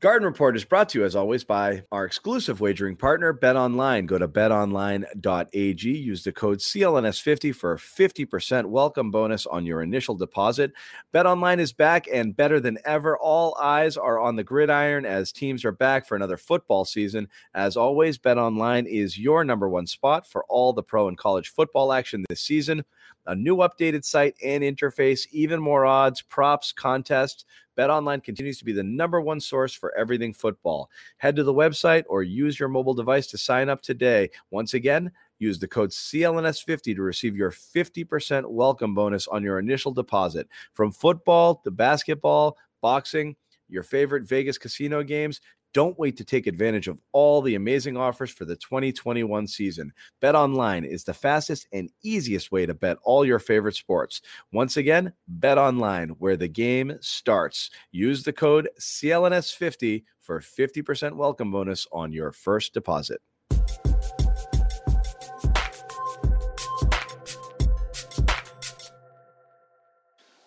Garden Report is brought to you, as always, by our exclusive wagering partner, Bet Online. Go to betonline.ag. Use the code CLNS50 for a 50% welcome bonus on your initial deposit. Bet Online is back and better than ever. All eyes are on the gridiron as teams are back for another football season. As always, Bet Online is your number one spot for all the pro and college football action this season. A new updated site and interface, even more odds, props, contests BetOnline continues to be the number one source for everything football. Head to the website or use your mobile device to sign up today. Once again, use the code CLNS50 to receive your 50% welcome bonus on your initial deposit. From football to basketball, boxing, your favorite Vegas casino games, don't wait to take advantage of all the amazing offers for the 2021 season. Bet online is the fastest and easiest way to bet all your favorite sports. Once again, bet online where the game starts. Use the code CLNS50 for 50% welcome bonus on your first deposit.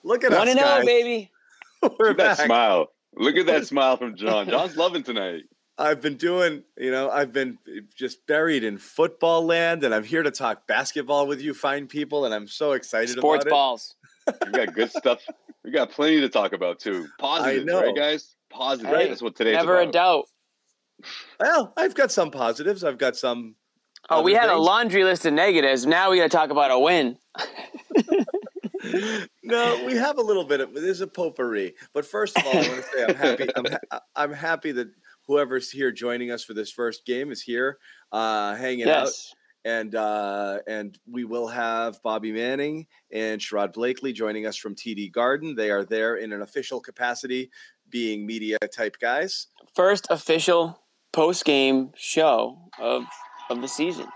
Look at One us, and guys. zero, baby. We're Look at that back. smile. Look at that smile from John. John's loving tonight. I've been doing, you know, I've been just buried in football land, and I'm here to talk basketball with you, fine people, and I'm so excited about Sports about balls. We got good stuff. We got plenty to talk about too. Positive, know. right, guys? Positive. Hey, That's what today's Never a doubt. it. Well, I've got some positives. I've got some. Oh, we other had a laundry list of negatives. Now we got to talk about a win. no, we have a little bit of there's a potpourri. But first of all, I want to say I'm happy. I'm, ha- I'm happy that whoever's here joining us for this first game is here, uh, hanging out. Yes. and uh, and we will have Bobby Manning and Sherrod Blakely joining us from TD Garden. They are there in an official capacity, being media type guys. First official post game show of of the season.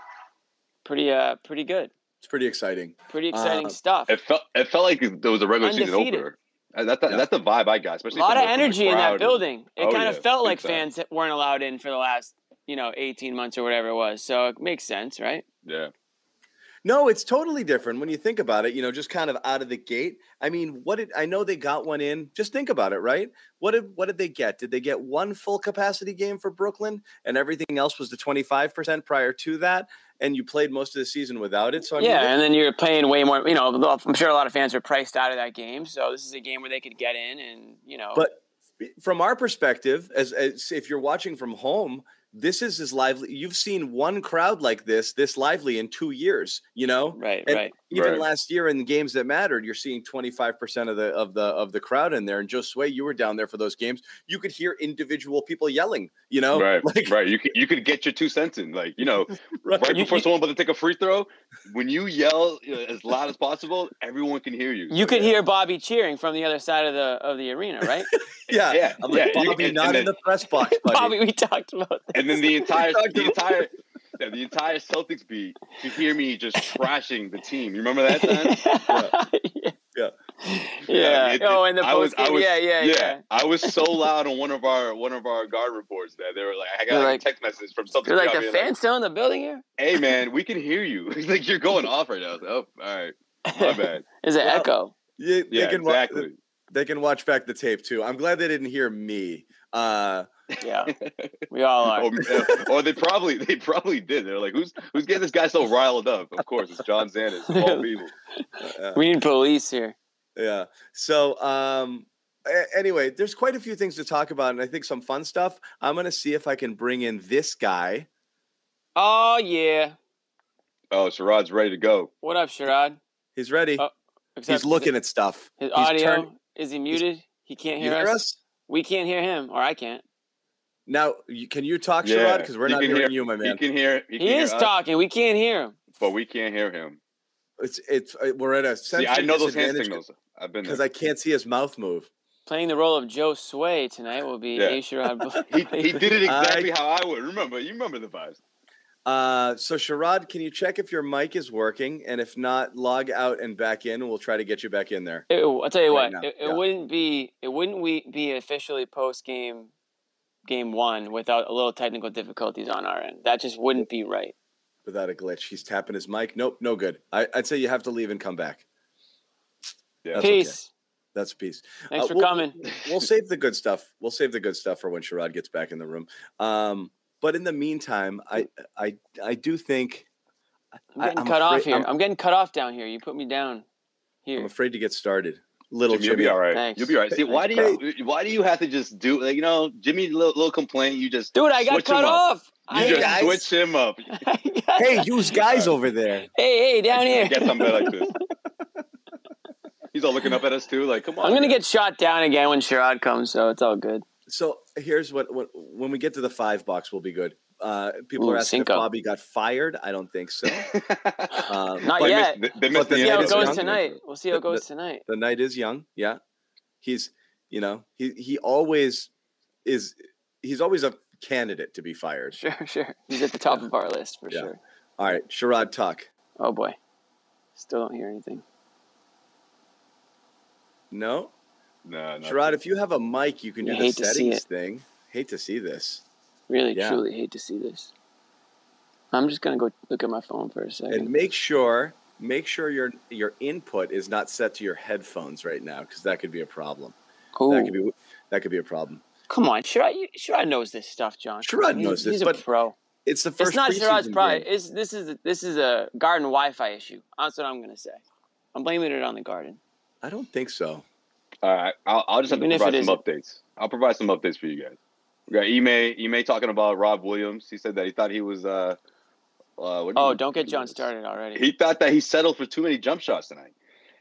Pretty uh pretty good. It's pretty exciting. Pretty exciting Uh, stuff. It felt it felt like there was a regular season Undefeated. opener. Uh, That's the, Yeah. that's the vibe I got, Especially A lot of the- from the energy in crowd that and- building. It Oh, kind of yeah, felt like time. fans that weren't allowed in for the last, you know, 18 months or whatever it was. So it makes sense, right? Yeah, No, it's totally different when you think about it. You know, just kind of out of the gate. I mean, what did I know they got one in? Just think about it, right? What did what did they get? Did they get one full capacity game for Brooklyn, and everything else was the twenty five percent prior to that? And you played most of the season without it. So I mean, yeah, and then you're paying way more. You know, I'm sure a lot of fans are priced out of that game. So this is a game where they could get in, and you know, But from our perspective, as, as if you're watching from home, this is as lively. You've seen one crowd like this, this lively in two years. You know, right, and right. Even Right. last year in the games that mattered, you're seeing 25 percent of the of the of the crowd in there. And Joe Sway, you were down there for those games. You could hear individual people yelling. You know, right, like right. You could you could get your two cents in, like you know, right. right before someone about to take a free throw. When you yell you know, as loud as possible, everyone can hear you. You So, could yeah. hear Bobby cheering from the other side of the of the arena, right? yeah, Yeah, I'm like yeah, you- Bobby, and- not and in the press box, buddy. Bobby, we talked about this. and then the entire the entire yeah, the entire Celtics beat to hear me just trashing the team. You remember that time? yeah. Yeah. Yeah. it- oh, and the I was- post I was- yeah, yeah, yeah, I was so loud on one of our one of our guard reports that they were like, I got like, like- a text message from Celtics. You're like the being fans still in the building here. Hey man, we can hear you. He's like, you're going off right now. I was like, oh, all right, my bad. Is it Well, echo? Yeah, they Yeah, can wa- exactly. they can watch back the tape too. I'm glad they didn't hear me. Uh, Yeah, we all are. or, or they probably they probably did. They're like, who's who's getting this guy so riled up? Of course, it's John Xanis. of all people. uh, We need police here. Yeah. So, um, anyway, there's quite a few things to talk about, and I think some fun stuff. I'm gonna see if I can bring in this guy. Oh yeah, Oh, Sherrod's ready to go. What up, Sherrod? He's ready. Oh, He's looking at stuff. His He's audio turn- is he muted? He can't hear, hear us? us? We can't hear him, or I can't. Now, you, can you talk, Yeah, Sherrod? Because we're he not hearing hear- you, my He man. can hear. He, He, can hear is us, talking. We can't hear him. but we can't hear him. It's it's uh, we're at a See, I know those hand signals. I've been because. I can't see his mouth move. Playing the role of Joe Sway tonight will be Yeah. A. Sherrod. He, he did it I- exactly how I would. Remember, you remember the vibes. Uh, so Sherrod, can you check if your mic is working? And if not, log out and back in, we'll try to get you back in there. It- I'll tell you Right what. now, it, it yeah. wouldn't be. It wouldn't we be officially post game, game one without a little technical difficulties on our end. That just wouldn't be right. Without a glitch, he's tapping his mic. Nope, no good. I, I'd say you have to leave and come back. Yeah. That's okay. Peace. That's peace. Thanks Uh, for we'll- coming. We'll save the good stuff. We'll save the good stuff for when Sherrod gets back in the room. Um, but in the meantime, I I I do think I'm getting I'm cut off here. I'm- I'm, getting cut off down here. You put me down here. I'm afraid to get started. Little Jimmy, you'll be all right. Thanks. You'll be all right. See, why do Thanks, you why do you have to just do like you know Jimmy little, little complaint? You just Dude, I got switch cut off. You I just guys. switch him up. Hey, use guys over there. hey, hey, down here. guess I'm like this. He's all looking up at us too, like come on. I'm gonna man. get shot down again when Sherrod comes, so it's all good. So here's what, what when we get to the five box, we'll be good. Uh, people Ooh, are asking Cinco. if Bobby got fired. I don't think so. Um, Not yet. They, they But missed the the See how night it is goes young. tonight. We'll see how it The- goes tonight. The night is young. Yeah, he's you know he he always is he's always a candidate to be fired. Sure, sure. He's at the top of our list for Yeah. sure. All right, Sherrod Tuck. Oh boy. Still don't hear anything. No, No, no. Sherrod. If you have a mic, you can do the hate to see settings thing. Hate to see this. Really, Yeah. truly hate to see this. I'm just gonna go look at my phone for a second. And make sure make sure your your input is not set to your headphones right now because that could be a problem. Ooh, That could be that could be a problem. come on, Sherrod. You, Sherrod knows this stuff, John. Sherrod He's- knows this, He's a but pro. It's the first. It's not Sherrod's preseason pride. It's this is this is a garden Wi-Fi issue. That's what I'm gonna say. I'm blaming it on the garden. I don't think so. All right, I'll, I'll just have Even to provide some isn't. updates. I'll provide some updates for you guys. We got Ime, Ime talking about Rob Williams. He said that he thought he was. Uh, uh, what Oh, don't get John was- started already. He thought that he settled for too many jump shots tonight.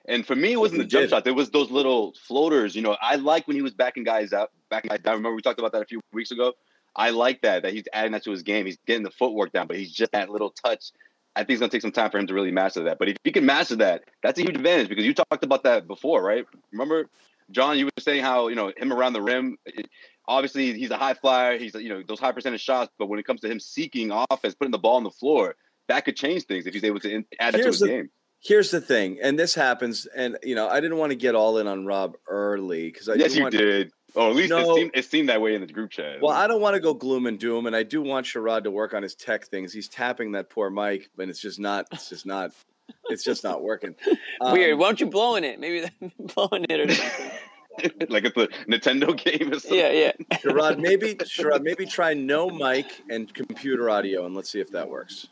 And for me, it wasn't the jump did. shots. It was those little floaters. You know, I like when he was backing guys out, backing guys down. Remember we talked about that a few weeks ago. I like that that he's adding that to his game. He's getting the footwork down, but he's just that little touch. I think it's gonna take some time for him to really master that. But if he can master that, that's a huge advantage because you talked about that before, right? Remember, John, you were saying how you know him around the rim. it- obviously, he's a high flyer. He's you know those high percentage shots. But when it comes to him seeking offense, putting the ball on the floor, that could change things if he's able to in- add that to his the- game. Here's the thing, and this happens, and you know, I didn't want to get all in on Rob early because I yes, do you want, did. Or at least No. it, seemed, it seemed that way in the group chat. Well, I don't want to go gloom and doom, and I do want Sherrod to work on his tech things. He's tapping that poor mic, and it's just not. It's just not. It's just not working. Weird. Um, Why don't you blowing it? Maybe they're blowing it or something. like it's a Nintendo game or something. yeah, yeah. Sherrod, maybe Sherrod, maybe try no mic and computer audio, and let's see if that works.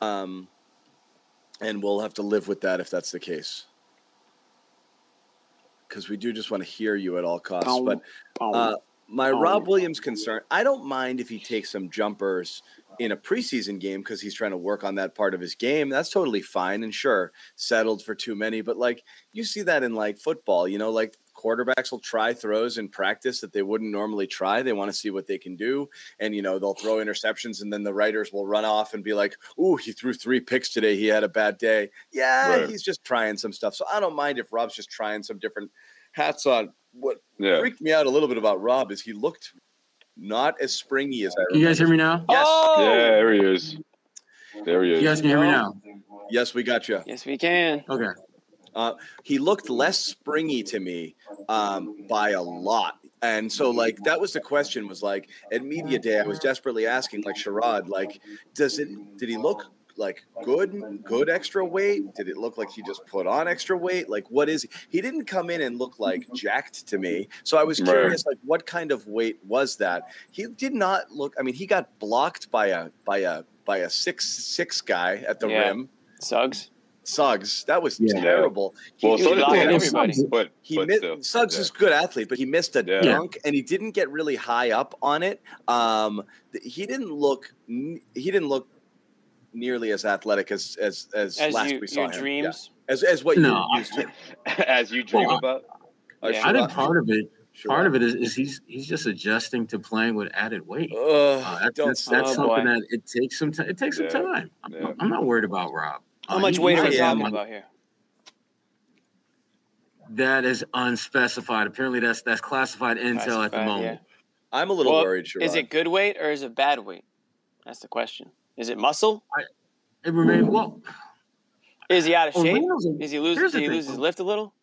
Um, and we'll have to live with that if that's the case, because we do just want to hear you at all costs. But uh, my. Rob Williams concern, I don't mind if he takes some jumpers in a preseason game because he's trying to work on that part of his game. That's totally fine and sure, settled for too many. But like you see that in like football, you know, like quarterbacks will try throws in practice that they wouldn't normally try. They want to see what they can do. And, you know, they'll throw interceptions and then the writers will run off and be like, ooh, he threw three picks today. He had a bad day. Yeah, Right. he's just trying some stuff. So I don't mind if Rob's just trying some different hats on. What Yeah. freaked me out a little bit about Rob is he looked not as springy as I remember. you guys hear me now? Yes. Oh! Yeah, there he is. There he is. You guys can hear me now. Yes, we got you. Yes, we can. Okay. Uh, he looked less springy to me um, by a lot. And so, like, that was the question was like, at media day, I was desperately asking, like, Sherrod, like, does it, did he look like good, good extra weight? Did it look like he just put on extra weight? Like, what is he? He didn't come in and look like jacked to me. So I was Right. curious, like, what kind of weight was that? He did not look, I mean, he got blocked by a, by a, by a six, six guy at the Yeah. rim. Suggs. Suggs, that was Yeah. terrible. He- Well, He so did everybody. Suggs, But, he but mi- still, Suggs yeah. is a good athlete, but he missed a Yeah. dunk and he didn't get really high up on it. Um, he didn't look he didn't look nearly as athletic as as as, As last you, we saw your him. dreams. Yeah. As as what No, you used to. As you dream Well, about. Uh, Yeah. I think part of it, Sherrod. part of it is, is he's he's just adjusting to playing with added weight. Ugh, Uh, that's don't that's, that's Oh, something boy. that it takes some time. It takes Yeah. some time. I'm, Yeah. not, I'm not worried about Rob. How much weight are he's we a I am. talking about here? That is unspecified. Apparently, that's that's classified intel at the Classified, moment. I'm a little Well, worried. Sherrod. Is it good weight or is it bad weight? That's the question. Is it muscle? It remains well. Is he out of shape? Orlando's a- Is he lose? here's Did he thing. lose his lift a little?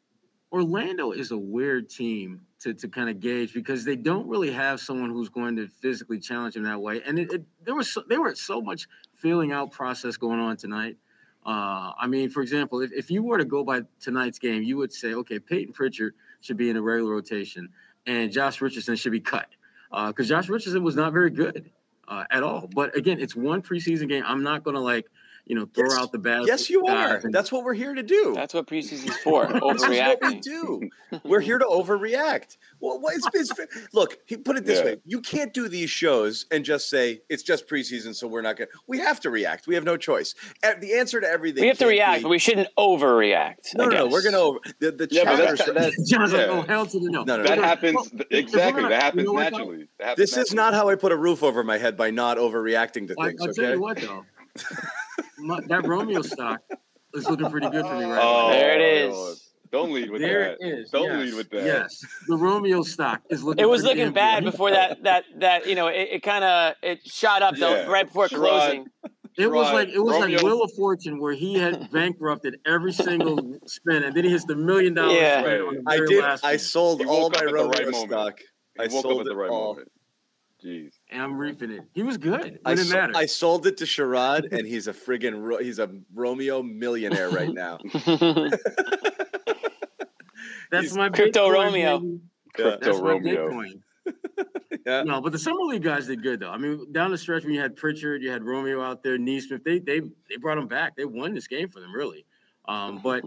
Orlando is a weird team to, to kind of gauge because they don't really have someone who's going to physically challenge them that way. And it, it there was so, there were so much feeling out process going on tonight. Uh, I mean, for example, if, if you were to go by tonight's game, you would say, okay, Payton Pritchard should be in a regular rotation and Josh Richardson should be cut because Josh Richardson was not very good uh, at all. But again, it's one preseason game. I'm not going to like, you know, throw Yes. out the bad. Yes, you are. and- That's what we're here to do. That's what preseason is for. This is what we do. We're here to overreact. Well, what is, is look? Put it this Yeah. way: you can't do these shows and just say it's just preseason, so we're not going. to We have to react. We have no choice. The answer to everything. We have to react, be- but we shouldn't overreact. no, I no, no. We're going to over the the Yeah, but that's, that's John's like, oh, hell to the no. No, no, that no. happens Well, exactly. that happens you know naturally. That happens This is not how I put a roof over my head by not overreacting to things. I'll tell Okay. you what though, My, that Romeo stock is looking pretty good for me right Oh, There it Lord. is. Don't lead now. with There that. it is. Don't yes, lead with that. Yes, the Romeo stock is looking. It was looking bad good. before that. That that you know, it, it kind of it shot up though Yeah. right before Sherrod. closing. It was like it was Romeo- like Wheel of Fortune where he had bankrupted every single spin, and then he hits the million dollar Yeah. spin on the I very did. last I one. sold all my up at the Romeo right stock. I sold at the it right all. moment. Jeez. And I'm reaping it. He was good. It I, didn't so- matter. I sold it to Sherrod, and he's a friggin' Ro- he's a Romeo millionaire right now. That's he's my Crypto Bitcoin, Romeo. baby. Yeah. That's Crypto my Romeo. Yeah. No, but the summer league guys did good though. I mean, down the stretch when you had Pritchard, you had Romeo out there, Nesmith, they they they brought them back. They won this game for them, really. Um, but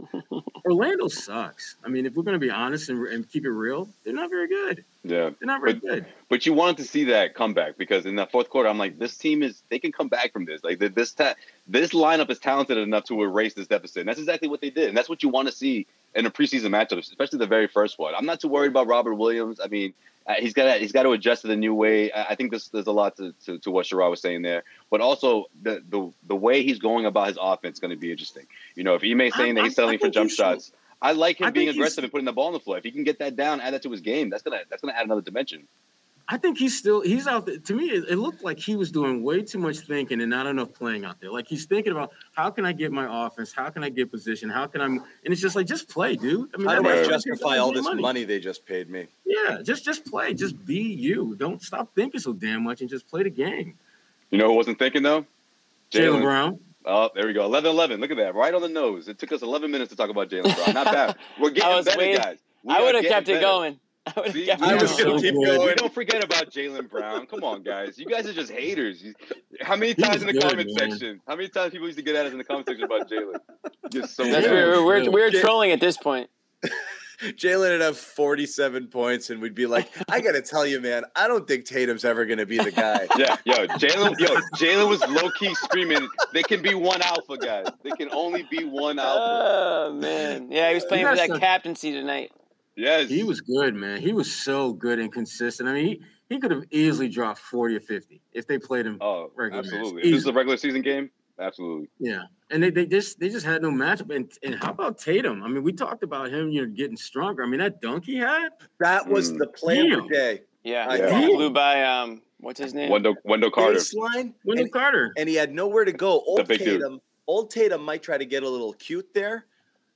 Orlando sucks. I mean, if we're going to be honest and, and keep it real, they're not very good. Yeah. They're not very But- good. But you wanted to see that comeback because in the fourth quarter, I'm like, this team is they can come back from this. Like th- this ta- this lineup is talented enough to erase this deficit. And that's exactly what they did. And that's what you want to see in a preseason matchup, especially the very first one. I'm not too worried about Robert Williams. I mean, uh, he's got to, he's got to adjust to the new way. I, think this, there's a lot to, to, to what Sherrod was saying there, but also the the, the way he's going about his offense is going to be interesting. You know, if Ime saying that I- he's I settling for jump shots. should. Shots. I like him I being aggressive and putting the ball on the floor. If he can get that down, add that to his game, that's gonna that's gonna add another dimension. I think he's still he's out there. To me, it, it looked like he was doing way too much thinking and not enough playing out there. Like he's thinking about how can I get my offense, how can I get position, how can I, and it's just like just play, dude. I mean, How do that- I that's- justify all this money. money they just paid me? Yeah, just just play, just be you. Don't stop thinking so damn much and just play the game. You know who wasn't thinking though? Jaylen Brown. Oh, there we go. 11 11. Look at that. Right on the nose. It took us 11 minutes to talk about Jaylen Brown. Not bad. We're getting was better, waiting- guys. We I would have getting kept it going. I would have See, kept I it was so gonna going. keep good. going. Don't forget about Jaylen Brown. Come on, guys. You guys are just haters. How many times was in the good, comment man. section? How many times people used to get at us in the comment section about Jaylen? Just so That's Yeah. mad. we're, we're, we're trolling at this point. Jaylen would have 47 points, and we'd be like, I got to tell you, man, I don't think Tatum's ever going to be the guy. Yeah, yo, Jaylen, yo, Jaylen was low key screaming. They can be one alpha, guys. They can only be one alpha. Oh man, yeah, he was playing for that are- captaincy tonight. Yes, He was good, man. He was so good and consistent. I mean, he, he could have easily dropped 40 or 50 if they played him. Oh, regular minutes. absolutely. If this is a regular season game, absolutely. Yeah. And they, they just they just had no matchup. And and how about Tatum? I mean, we talked about him, you know, getting stronger. I mean, that dunk he had. That was Mm. the play of the day. Yeah, I Yeah. He blew by um, what's his name? Wendell, Wendell Carter. Baseline, Wendell and, Carter. and he had nowhere to go. Old big dude. Tatum, old Tatum might try to get a little cute there,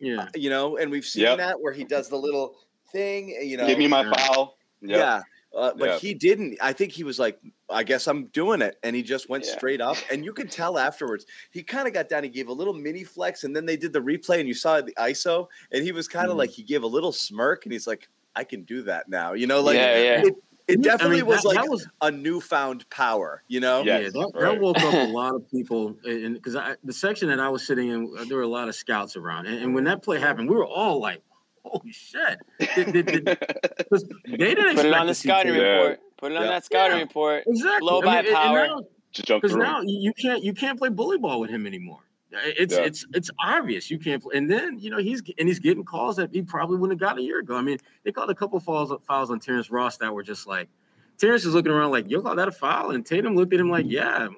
Yeah. you know, and we've seen Yep. that where he does the little thing, you know. Give me my Yeah. foul. Yep. Yeah. Uh, but Yeah. he didn't. I think he was like, I guess I'm doing it. And he just went Yeah. straight up. And you could tell afterwards, he kind of got down. He gave a little mini flex. And then they did the replay and you saw the ISO. And he was kind of Mhm. like, he gave a little smirk and he's like, I can do that now. You know, like Yeah, yeah. it, it definitely I mean, was that- like that was a newfound power, you know? Yeah. yeah, that, right. that woke up a lot of people, and because the section that I was sitting in, there were a lot of scouts around, and, and when that play happened, we were all like, "Holy shit!" Did- did- did- they didn't Put it on the to scouting Tatum. Yeah. report. Put it on Yeah. that scouting Yeah. report. Exactly. Low by and- and power. now- just Because through. now you you can't you can't play bully ball with him anymore. It's Yeah. it's it's obvious you can't play. And then you know he's and he's getting calls that he probably wouldn't have got a year ago. I mean, they called a couple fouls fouls on Terrence Ross that were just like Terrence is looking around like, "You call that a foul?" And Tatum looked at him like, "Yeah, I'm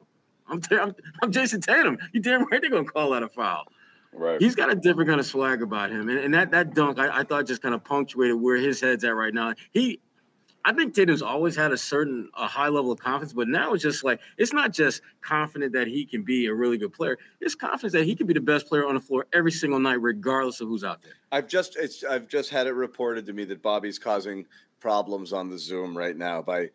I'm, I'm Jayson Tatum. You damn right they're gonna call that a foul." Right. He's got a different kind of swag about him, and, and that that dunk I, I thought just kind of punctuated where his head's at right now. He, I think Tatum's always had a certain a high level of confidence, but now it's just like it's not just confident that he can be a really good player. It's confidence that he can be the best player on the floor every single night, regardless of who's out there. I've just it's I've just had it reported to me that Bobby's causing problems on the Zoom right now by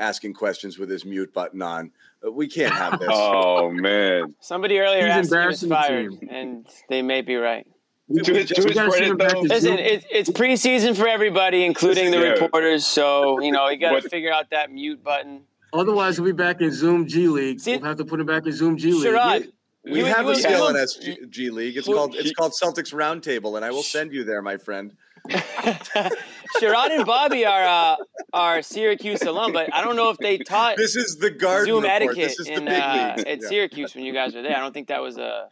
asking questions with his mute button on. Uh, We can't have this. Oh man. Somebody earlier He's asked if he was fired, and they may be right. We, To his- to gotta credit, back though- to Listen, Zoom. it, it's preseason for everybody, including the Yeah. reporters. So you know you got to figure out that mute button. Otherwise, we'll be back in Zoom G League. See- we'll have to put him back in Zoom G League. Sherrod, We you- have you- a you- CLNS G, G League. It's Well, called it's called Celtics Roundtable, and I will send you there, my friend. Sharon and Bobby are uh, are Syracuse alum, but I don't know if they taught This is the Garden Zoom Report. etiquette This is the in big uh, leagues. at Yeah. Syracuse when you guys were there. I don't think that was a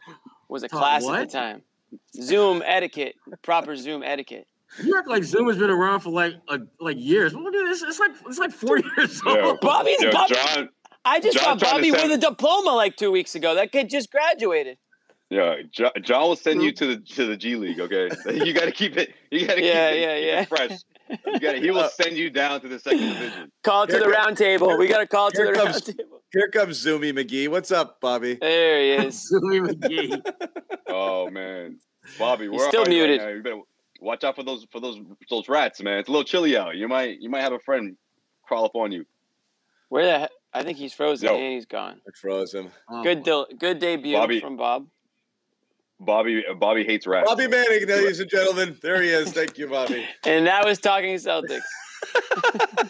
was a Taught class at the time. Zoom etiquette, proper Zoom etiquette. You act like Zoom has been around for like a, like years. Look at this. It's like it's like forty years Yo, old. Bobby's yo, Bobby- John. I just John saw Bobby send- with a diploma like two weeks ago. That kid just graduated. Yeah, John, John will send you to the to the G League. Okay, you got to keep it. You got to Yeah, keep it, yeah, keep yeah. it fresh. You got. He will uh, send you down to the second division. Call to Here the co- round table. We got to call to here the round table. Here comes Zoomy McGee. What's up, Bobby? There he is. Zoomy McGee. Oh man, Bobby, we're still are you muted. Right? You better watch out for those for those those rats, man. It's a little chilly out. You might you might have a friend crawl up on you. Where the heck? I think he's frozen Yo. and he's gone. I froze him. Oh, Good, del- good debut Bobby. from Bob. Bobby uh, Bobby hates rats. Bobby Manning, ladies and gentlemen. There he is. Thank you, Bobby. And that was talking Celtics.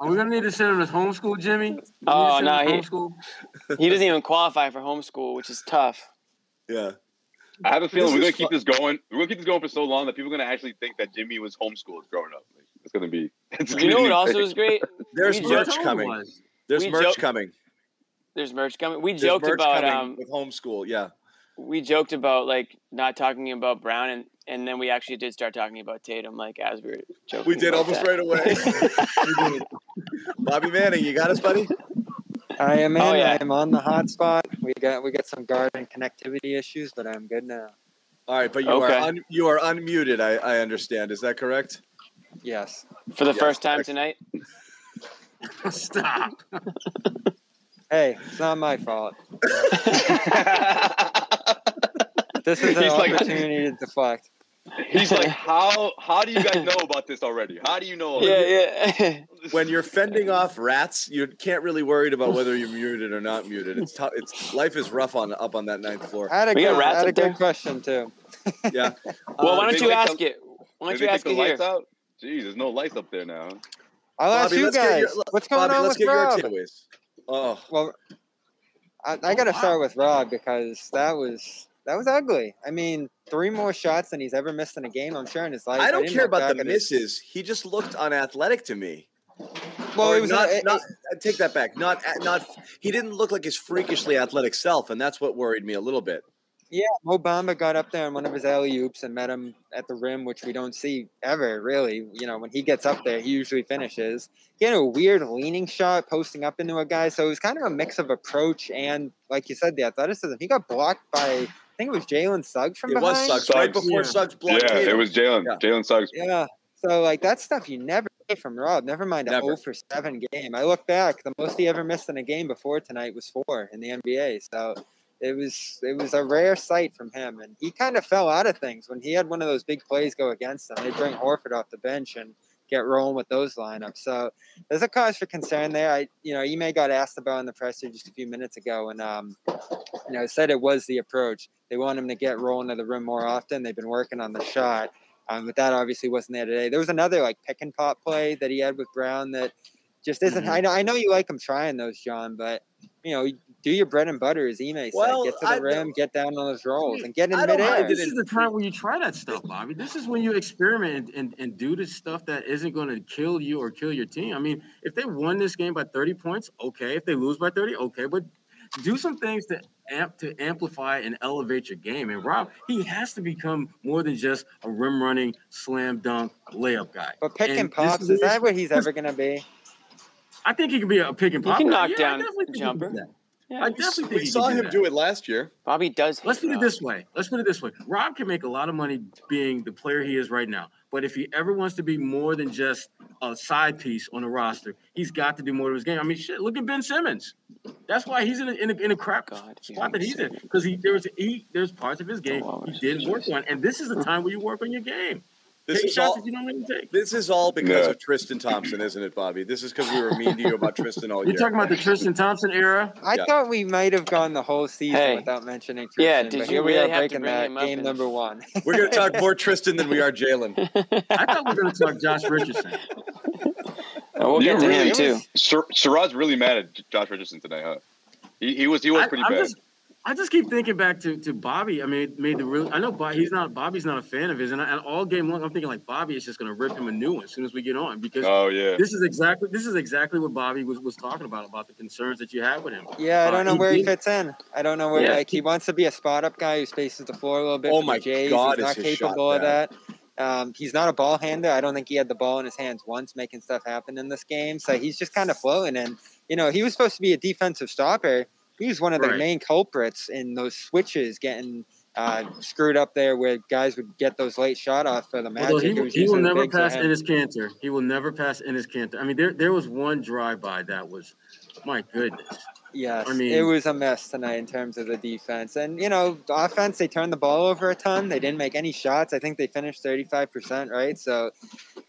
Are we gonna need to send him to homeschool, Jimmy? We need to Oh, send no, him to he- He doesn't even qualify for homeschool, which is tough. Yeah. I have a feeling This we're gonna keep this going. We're gonna keep this going for so long that people are gonna actually think that Jimmy was homeschooled growing up. Like, it's gonna be. It's You know gonna what be also is great? There's We merch coming. was. There's We merch joke- coming. There's merch coming. We There's joked merch about coming um, with homeschool. Yeah. We joked about like not talking about Brown, and and then we actually did start talking about Tatum, like as we were joking. We did about almost that. right away. Bobby Manning, you got us, buddy? I am in. Oh, yeah. I am on the hotspot. We got we got some garden connectivity issues, but I'm good now. All right, but you Okay. are un- you are unmuted. I, I understand. Is that correct? Yes. for the Yes, first time excellent. tonight. Stop. Hey, it's not my fault. This is an He's like- opportunity to deflect. He's like, how how do you guys know about this already? How do you know? Yeah, yeah. When you're fending off rats, you can't really worry about whether you're muted or not muted. It's tough. It's life is rough on up on that ninth floor. I had a We got good, I rats had a up there? good question too. Yeah. well, Uh, why don't you ask the- it? Why don't you ask it the here? lights out? Jeez, there's no lights up there now. I'll ask you guys. your- what's going Bobby, on let's with get Rob? your takeaways. Oh, Well, I, I got to wow. start with Rob because that was that was ugly. I mean, three more shots than he's ever missed in a game. I'm sure in his life. I don't didn't care about the misses. He just looked unathletic to me. Well, Or it was not, it- not I take that back. Not not he didn't look like his freakishly athletic self, and that's what worried me a little bit. Yeah, Mo Bamba got up there in one of his alley oops and met him at the rim, which we don't see ever really. You know, when he gets up there, he usually finishes. He had a weird leaning shot, posting up into a guy. So it was kind of a mix of approach and, like you said, the athleticism. He got blocked by, I think it was Jalen Suggs from It behind. was Suggs Suggs. right before Yeah. Suggs blocked yeah, it was Jalen. Yeah. Jalen Suggs. Yeah. So like that stuff you never get from Rob. Never mind a Never. 0 for 7 game. I look back, the most he ever missed in a game before tonight was four in the NBA. So it was it was a rare sight from him, and he kind of fell out of things when he had one of those big plays go against him. They bring Horford off the bench and get rolling with those lineups. So there's a cause for concern there. I you know Ime got asked about in the presser just a few minutes ago, and um, you know said it was the approach. They want him to get rolling to the rim more often. They've been working on the shot. Um, but that obviously wasn't there today. There was another like pick and pop play that he had with Brown that just isn't. I know I know you like him trying those, John, but you know, do your bread and butter, as Ime said. Well, get to the I rim, get down on those rolls, and get in I don't midair. This is the time when you try that stuff, Bobby. This is when you experiment and, and, and do the stuff that isn't going to kill you or kill your team. I mean, if they won this game by 30 points, okay. If they lose by 30, okay. But do some things to amp to amplify and elevate your game. And Rob, he has to become more than just a rim running, slam dunk, layup guy. But pick And and pops, is is that what he's ever going to be? I think he could be a pick and He pop. can guy. knock Yeah, I down definitely a think he can jumper. do that. Yeah, I definitely think We saw him that. do it last year. Bobby does. Let's hit put it this way. Let's put it this way. Rob can make a lot of money being the player he is right now. But if he ever wants to be more than just a side piece on the roster, he's got to do more to his game. I mean, shit. Look at Ben Simmons. That's why he's in a, in a, in a crap God, spot that he's in because he there's he there's parts of his game he didn't work on, and this is the time where you work on your game. This Take is shots all. that you don't even take. This is all because Yeah. of Tristan Thompson, isn't it, Bobby? This is because we were mean to you about Tristan all year. You're talking about the Tristan Thompson era. I Yeah. thought we might have gone the whole season Hey. without mentioning Tristan. Yeah, Tristan, did but you here we really are have to breaking bring that him up game and- number one. We're going to talk more Tristan than we are Jaylen. I thought we were going to talk Josh Richardson. Oh, we'll Yeah, get to really, him too. was- Sir, Sherrod's really mad at Josh Richardson tonight, huh? He, he was he was I, pretty I'm bad. Just, I just keep thinking back to, to Bobby. I mean, made the real. I know Bob, he's not Bobby's not a fan of his, and, I, and all game long I'm thinking like Bobby is just going to rip him a new one as soon as we get on because oh yeah. this is exactly this is exactly what Bobby was, was talking about about the concerns that you have with him. Yeah, I Uh, don't know he where he did- fits in. I don't know where Yeah. like he wants to be a spot up guy who spaces the floor a little bit. Oh my the Jays. God, he's is not his shot capable of that. Um, he's not a ball handler. I don't think he had the ball in his hands once making stuff happen in this game. So he's just kind of floating. And you know, he was supposed to be a defensive stopper. He was one of the Right. main culprits in those switches getting uh, screwed up there, where guys would get those late shot off for the Magic. Although he, was he will usually the never pass ahead. in his canter. He will never pass in his canter. I mean, there there was one drive by that was, my goodness. Yes, I mean- it was a mess tonight in terms of the defense. And, you know, the offense, they turned the ball over a ton. They didn't make any shots. I think they finished 35%, right? So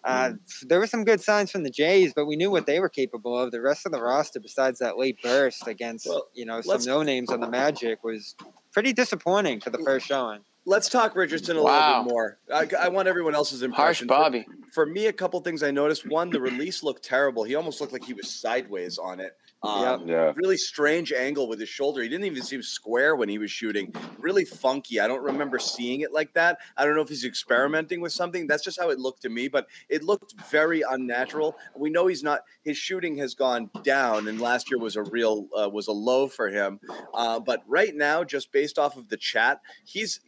uh, there were some good signs from the Jays, but we knew what they were capable of. The rest of the roster, besides that late burst against, Well, you know, some no names on the Magic, was pretty disappointing for the first showing. Let's talk Richardson a Wow. little bit more. I, I want everyone else's impression. Harsh impression. Bobby. For me, a couple things I noticed. One, the release looked terrible. He almost looked like he was sideways on it. Um, Yeah. Really strange angle with his shoulder. He didn't even seem square when he was shooting. Really funky. I don't remember seeing it like that. I don't know if he's experimenting with something. That's just how it looked to me, but it looked very unnatural. We know he's not. His shooting has gone down, and last year was a real uh, was a low for him. Uh, but right now, just based off of the chat, he's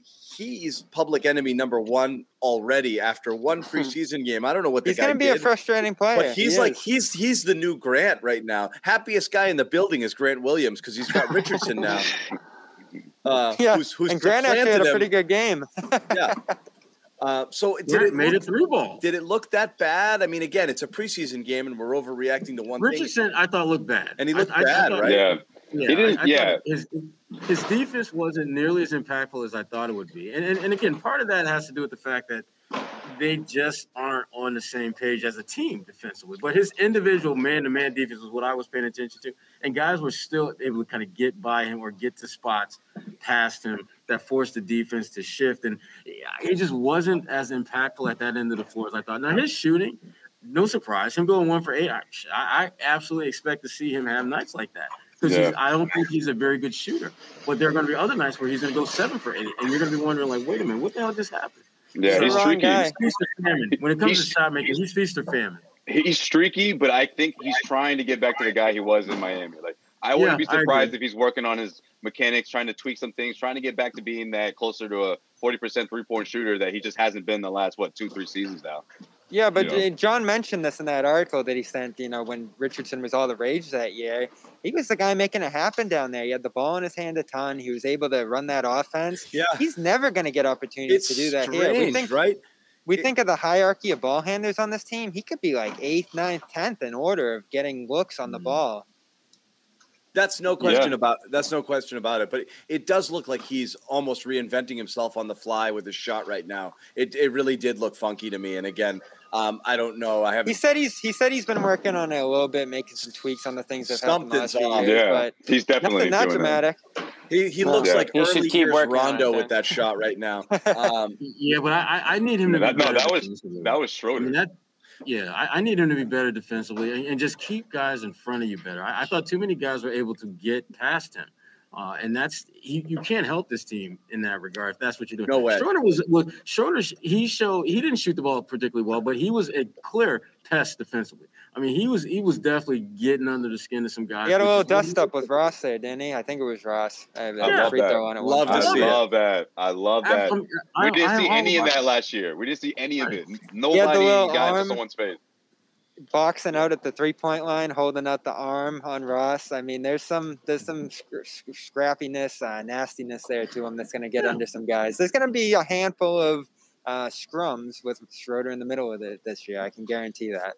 he's public enemy number one already after one preseason game. I don't know what the He's going to be did. a frustrating player. But he's He like is. he's he's the new Grant right now. Happiest guy in the building is Grant Williams because he's got Richardson now. Uh, Yeah, who's, who's and Grant actually had a supplanted pretty him. good game. Yeah. Uh, so did Grant it made look, it through ball. did it look that bad? I mean, again, it's a preseason game and we're overreacting to one thing. Richardson, I thought looked bad, And he looked I, I- I bad, thought- right? Yeah. Yeah, He didn't- I, I yeah. His, his defense wasn't nearly as impactful as I thought it would be, and, and and again, part of that has to do with the fact that they just aren't on the same page as a team defensively. But his individual man-to-man defense was what I was paying attention to, and guys were still able to kind of get by him or get to spots past him that forced the defense to shift, and he just wasn't as impactful at that end of the floor as I thought. Now his shooting. No surprise, him going one for eight. I, I absolutely expect to see him have nights like that because Yeah. I don't think he's a very good shooter. But there are going to be other nights where he's going to go seven for eight, and you're going to be wondering, like, wait a minute, what the hell just happened? Yeah, He's he's the wrong streaky. guy. He's feast or famine. When it comes to He's- shot making, he's feast or famine. He's streaky, but I think he's trying to get back to the guy he was in Miami. Like I wouldn't Yeah, be surprised if he's working on his mechanics, trying to tweak some things, trying to get back to being that closer to a forty percent three point shooter that he just hasn't been the last what two three seasons now. Yeah, but Yeah. uh, John mentioned this in that article that he sent. You know, when Richardson was all the rage that year, he was the guy making it happen down there. He had the ball in his hand a ton. He was able to run that offense. Yeah. He's never going to get opportunities It's to do that strange, here. We think right? we It- think of the hierarchy of ball handlers on this team. He could be like eighth, ninth, tenth in order of getting looks on the Mhm. ball. That's no question Yeah. about that's no question about it. But it does look like he's almost reinventing himself on the fly with his shot right now. It it really did look funky to me. And again, um, I don't know. I haven't. said he's he said he's been working on it a little bit, making some tweaks on the things that happened Something's last few off. years, yeah, but he's definitely nothing that doing that. dramatic. He he looks Yeah. like He should early keep years working on Rondo with that shot right now. Um, Yeah, but I, I- I need him to That- be no, that was- That was I Schroeder. mean, that Yeah, I, I need him to be better defensively and, and just keep guys in front of you better. I, I thought too many guys were able to get past him. Uh, and that's he, you can't help this team in that regard if that's what you're doing. No way. Schroeder was was Schroeder. He showed he didn't shoot the ball particularly well, but he was a clear test defensively. I mean, he was he was definitely getting under the skin of some guys. He had a little is what he- dust up with Ross there, didn't he? I think it was Ross. I, I Yeah. love free that. throw on it. Love one to I time. see it. love that. I love that. I'm- I- we didn't I- see I- any of that last year. We didn't see any of it. He had the Nobody little got into someone's face. boxing out at the three point line, holding out the arm on Ross. I mean, there's some there's some scr- sc- scrappiness, uh, nastiness there to him that's going to get Yeah. under some guys. There's going to be a handful of uh, scrums with Schroeder in the middle of it this year. I can guarantee that.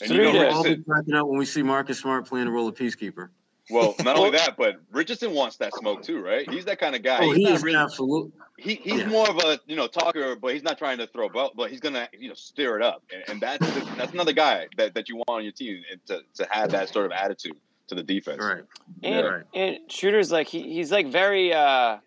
And you know, We'll all be cracking up when we see Marcus Smart playing the role of peacekeeper. Well, not only that, but Richardson wants that smoke too, right? He's that kind of guy. Oh, he's he not is really. absolute. He, he's yeah. more of a you know talker, but he's not trying to throw belt, but he's gonna you know stir it up, and, and that's the, that's another guy that, that you want on your team and to, to have that sort of attitude to the defense. Right. And, Right. and Shooter's like he, he's like very uh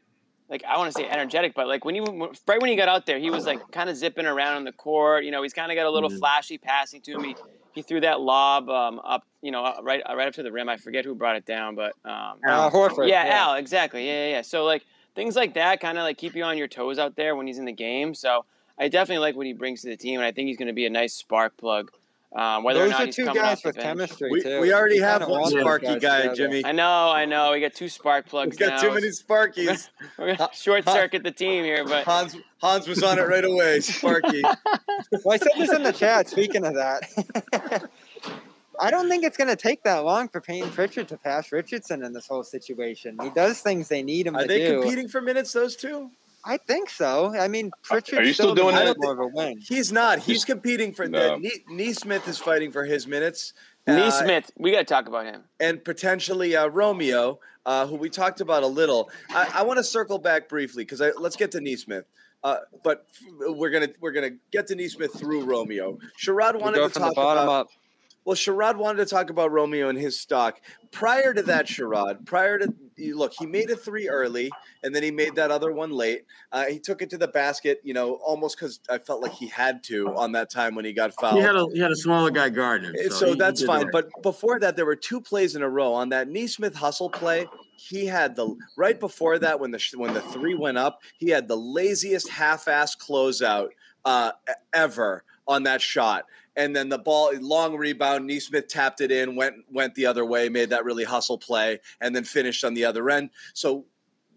like I want to say energetic, but like when he right when he got out there, he was like kind of zipping around on the court. You know, he's kind of got a little Mhm. flashy passing to him. He, he threw that lob um, up, you know, uh, right uh, right up to the rim. I forget who brought it down, but um, Uh, Horford. yeah, Al, exactly. Yeah, yeah, yeah. So like things like that kind of like keep you on your toes out there when he's in the game. So I definitely like what he brings to the team, and I think he's going to be a nice spark plug. Um, whether or Those not are two guys with chemistry We, too. we already You have one Sparky guys guy, together. Jimmy. I know, I know. We got two spark plugs. We've plugs got now. too many Sparkies. We're gonna short circuit the team here, but Hans Hans was on it right away. Sparky. Well, I said this in the chat. Speaking of that, I don't think it's going to take that long for Payton Pritchard to pass Richardson in this whole situation. He does things they need him Are to they competing for minutes? Those two? I think so. I mean, Pritchard's are you still the doing that? more of a win. He's not. He's competing for No. the Nee- Nesmith is fighting for his minutes. Uh, Nesmith, we got to talk about him. and potentially uh, Romeo, uh, who we talked about a little. I, I want to circle back briefly because let's get to Nesmith. Uh, but f- we're gonna we're gonna get to Nesmith through Romeo. Sherrod wanted to from the talk bottom about. up. Well, Sherrod wanted to talk about Romeo and his stock. Prior to that, Sherrod, prior to look, he made a three early, and then he made that other one late. Uh, he took it to the basket, you know, almost because I felt like he had to on that time when he got fouled. He had a he had a smaller guy guarding him. So, So, he- he that's did fine. right. But before that, there were two plays in a row on that Nesmith hustle play. He had the right before that when the when the three went up, he had the laziest half-ass closeout uh, ever on that shot. And then the ball, long rebound. Nesmith tapped it in, went went the other way, made that really hustle play, and then finished on the other end. So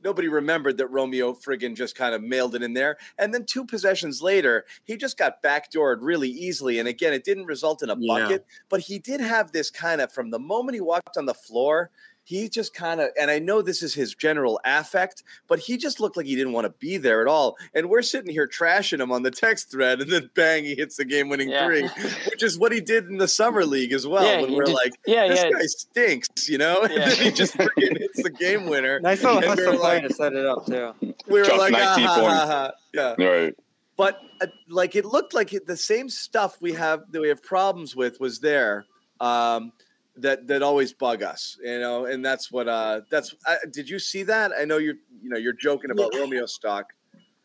nobody remembered that Romeo friggin' just kind of mailed it in there. And then two possessions later, he just got backdoored really easily. And again, it didn't result in a Yeah. bucket, but he did have this kind of from the moment he walked on the floor. He just kind of, and I know this is his general affect, but he just looked like he didn't want to be there at all. And we're sitting here trashing him on the text thread, and then bang, he hits the game-winning Yeah. three, which is what he did in the summer league as well. Yeah, when we're did- like, Yeah, this yeah. guy stinks, you know, and then he just freaking hits the game winner. Nice little And we hustle were play like- to set it up too. We were Drops like, ah, ha, ha, ha. yeah. Right. But uh, like it looked like it, the same stuff we have that we have problems with was there. Um, that that always bug us, you know, and that's what. Uh, that's. Uh, did you see that? I know you're, you know, you're joking about Romeo stock.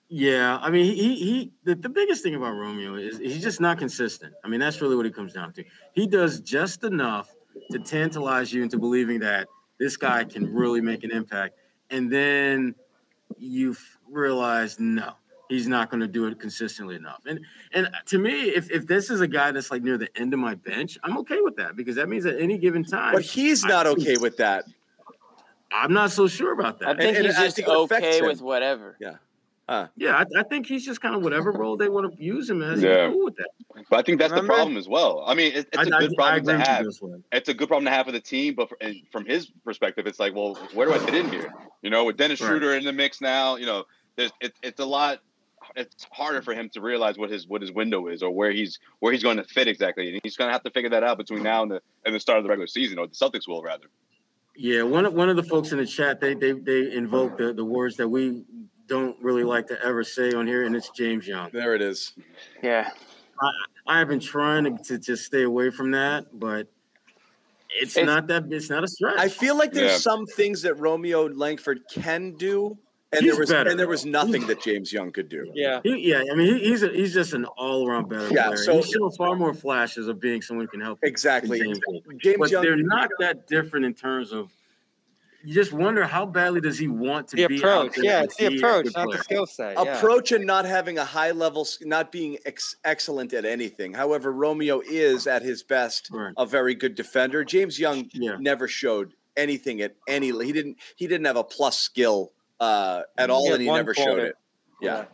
Yeah, I mean, he he the, the biggest thing about Romeo is he's just not consistent. I mean, that's really what it comes down to. He does just enough to tantalize you into believing that this guy can really make an impact, and then you realize no, he's not going to do it consistently enough. And and to me, if if this is a guy that's like near the end of my bench, I'm okay with that because that means at any given time, But he's not okay with that. I'm not so sure about that. I think and he's I just think okay with whatever. Yeah, I, I think he's just kind of whatever role they want to use him as. Yeah. Yeah. Cool with that. But I think that's Remember? the problem as well. I mean, it's, it's a I- I- good I problem agree to have. It's a good problem to have for the team, but for, and from his perspective, it's like, well, where do I fit in here? You know, with Dennis Right. Schroeder in the mix now, you know, there's it, it's a lot. It's harder for him to realize what his what his window is or where he's where he's going to fit exactly, and he's going to have to figure that out between now and the and the start of the regular season, or the Celtics will rather. Yeah, one of one of the folks in the chat they they they invoke the, the words that we don't really like to ever say on here, and it's James Young. There it is. Yeah. I I have been trying to, to just stay away from that, but it's, It's- not that it's not a stretch. I feel like there's Yeah. some things that Romeo Langford can do, and He's there was better, and there was nothing that James Young could do. Yeah. He, yeah, I mean, he, he's a, he's just an all around better Yeah, player. so- he shows far more flashes of being someone who can help. Exactly. James. James but Young they're not that different in terms of. You just wonder how badly does he want to The be approach. there Yeah, and it's the approach, good not the skill set. Yeah. approach and not having a high level, not being ex- excellent at anything. However, Romeo is at his best Right. a very good defender. James Young Yeah. never showed anything at any. He didn't. He didn't have a plus skill uh, at all, He and he never showed it. Yeah.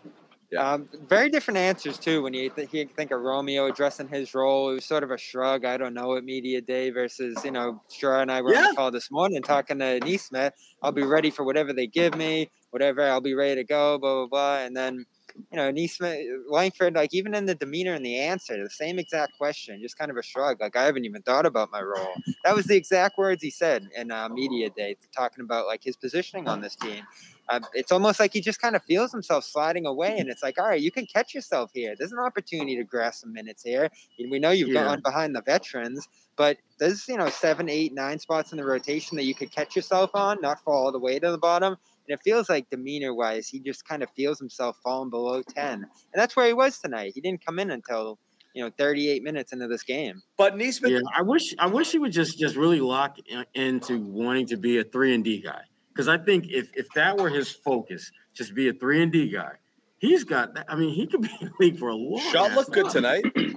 Yeah. Um, very different answers too. When you th- you think of Romeo addressing his role, it was sort of a shrug. I don't know at media day versus you know, Straw and I were on the call this morning talking to Nesmith. I'll be ready for whatever they give me, whatever. I'll be ready to go. Blah blah blah. And then you know, Nesmith, Langford, like even in the demeanor and the answer, the same exact question, just kind of a shrug. Like I haven't even thought about my role. That was the exact words he said in uh, media day, talking about like his positioning on this team. Uh, it's almost like he just kind of feels himself sliding away, and it's like, all right, you can catch yourself here. There's an opportunity to grab some minutes here. And we know you've Yeah. gone behind the veterans, but there's you know seven, eight, nine spots in the rotation that you could catch yourself on, not fall all the way to the bottom. And it feels like demeanor wise, he just kind of feels himself falling below ten, and that's where he was tonight. He didn't come in until you know 38 minutes into this game. But Nesmith, Yeah, I wish I wish he would just just really lock in- into wanting to be a three and D guy. Because I think if if that were his focus, just be a three and D guy, he's got. that- I mean, he could be in the league for a long. shot looked good tonight.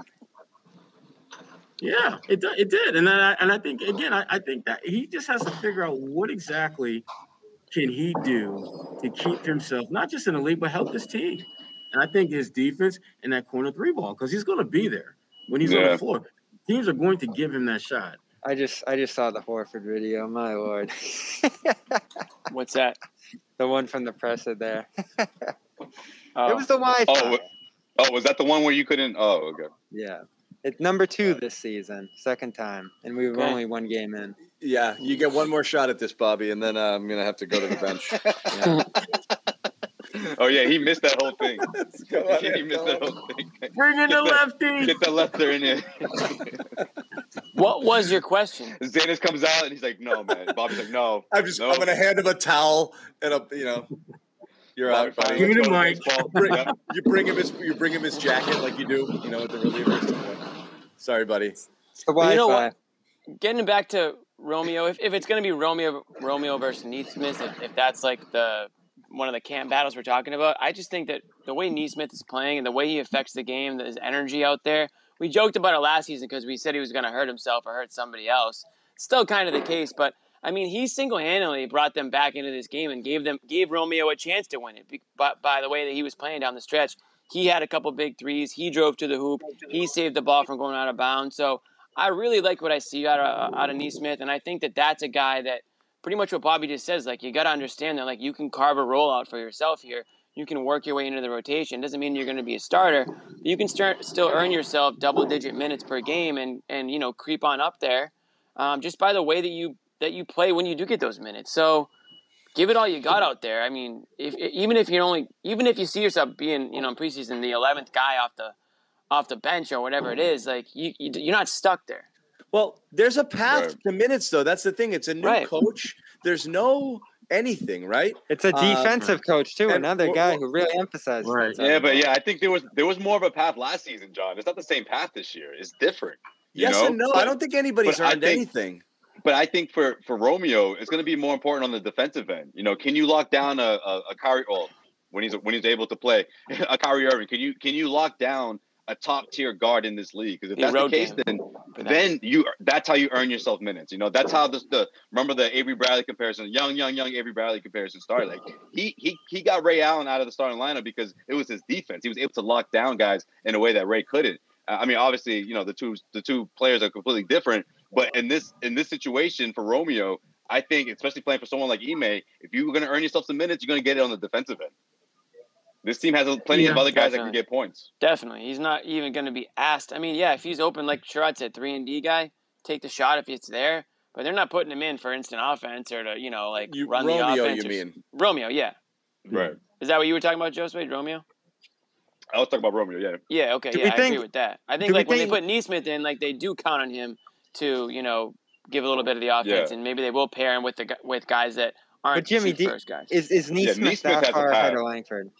Yeah, it it did, and then I and I think again, I, I think that he just has to figure out what exactly can he do to keep himself not just in the league but help his team. And I think his defense and that corner three ball because he's going to be there when he's on the floor. Teams are going to give him that shot. I just I just saw the Horford video. My lord, What's that? the one from the presser there. Oh, It was the Wi-Fi. Oh, oh, was that the one where you couldn't? Oh, okay. Yeah. It's number two this season, second time, and we were Okay. only one game in. Yeah, you get one more shot at this, Bobby, and then uh, I'm gonna have to go to the bench. Oh yeah, he missed that whole thing. Go on, he man, missed go that whole thing. Bring in the Get the- lefty. Get the lefter in there. What was your question? Zanis comes out and he's like, "No, man." Bobby's like, "No." I'm just. no. I'm gonna hand him a towel and a. You know, you're out, buddy. Give me the mic. go, let's Bring- go. Yeah. You bring him his. You bring him his jacket like you do. You know, with the relievers. Sorry, buddy. It's the Well, Wi-Fi. you know what? Getting back to Romeo, if, if it's going to be Romeo Romeo versus Nesmith, if, if that's like the one of the camp battles we're talking about, I just think that the way Nesmith is playing and the way he affects the game, his energy out there. We joked about it last season because we said he was going to hurt himself or hurt somebody else. Still kind of the case, but I mean, he single-handedly brought them back into this game and gave them gave Romeo a chance to win it. By, by the way that he was playing down the stretch, he had a couple big threes. He drove to the hoop. He saved the ball from going out of bounds. So I really like what I see out of out of Nesmith, and I think that that's a guy that pretty much what Bobby just says. Like you got to understand that like you can carve a rollout for yourself here. You can work your way into the rotation. Doesn't mean you're going to be a starter. But you can start still earn yourself double digit minutes per game, and and you know creep on up there, um, just by the way that you that you play when you do get those minutes. So give it all you got out there. I mean, if even if you're only even if you see yourself being you know in preseason the eleventh guy off the off the bench or whatever it is, like you, you you're not stuck there. Well, there's a path Right. to minutes, though. That's the thing. It's a new Right. coach. There's no anything, right? It's a Uh, defensive coach too. and Another wh- guy wh- who really emphasizes. Right. Yeah, but yeah, I think there was there was more of a path last season, John. It's not the same path this year. It's different. you Yes know? and no. But- I don't think anybody's earned think- anything. But I think for for Romeo, it's going to be more important on the defensive end. You know, can you lock down a a, a Kyrie? Well, when he's when he's able to play a Kyrie Irving, can you can you lock down a top tier guard in this league? Because if that's the case, then then you that's how you earn yourself minutes. You know, that's how the, the remember the Avery Bradley comparison, young young young Avery Bradley comparison started. Like he he he got Ray Allen out of the starting lineup because it was his defense. He was able to lock down guys in a way that Ray couldn't. Uh, I mean, obviously, you know the two the two players are completely different, but in this in this situation for Romeo, I think especially playing for someone like Ime, if you're going to earn yourself some minutes, you're going to get it on the defensive end. This team has plenty of other guys that can get points. Definitely, he's not even going to be asked. I mean, yeah, if he's open, like Sherrod said, three and D guy, take the shot if it's there. But they're not putting him in for instant offense or to you know like You, run the offense. Romeo, offense. you or- mean? Romeo? Yeah, Right. is that what you were talking about, Josue? Romeo? I was talking about Romeo. Yeah. Yeah, okay, Do we yeah, I think- agree with that. I think like when think- they put Nesmith in, like they do count on him to you know give a little bit of the offense, Yeah. and maybe they will pair him with the with guys that aren't But Jimmy, shoot do- first guys. Is is Yeah, Nesmith Nesmith that has a far ahead path. of Langford?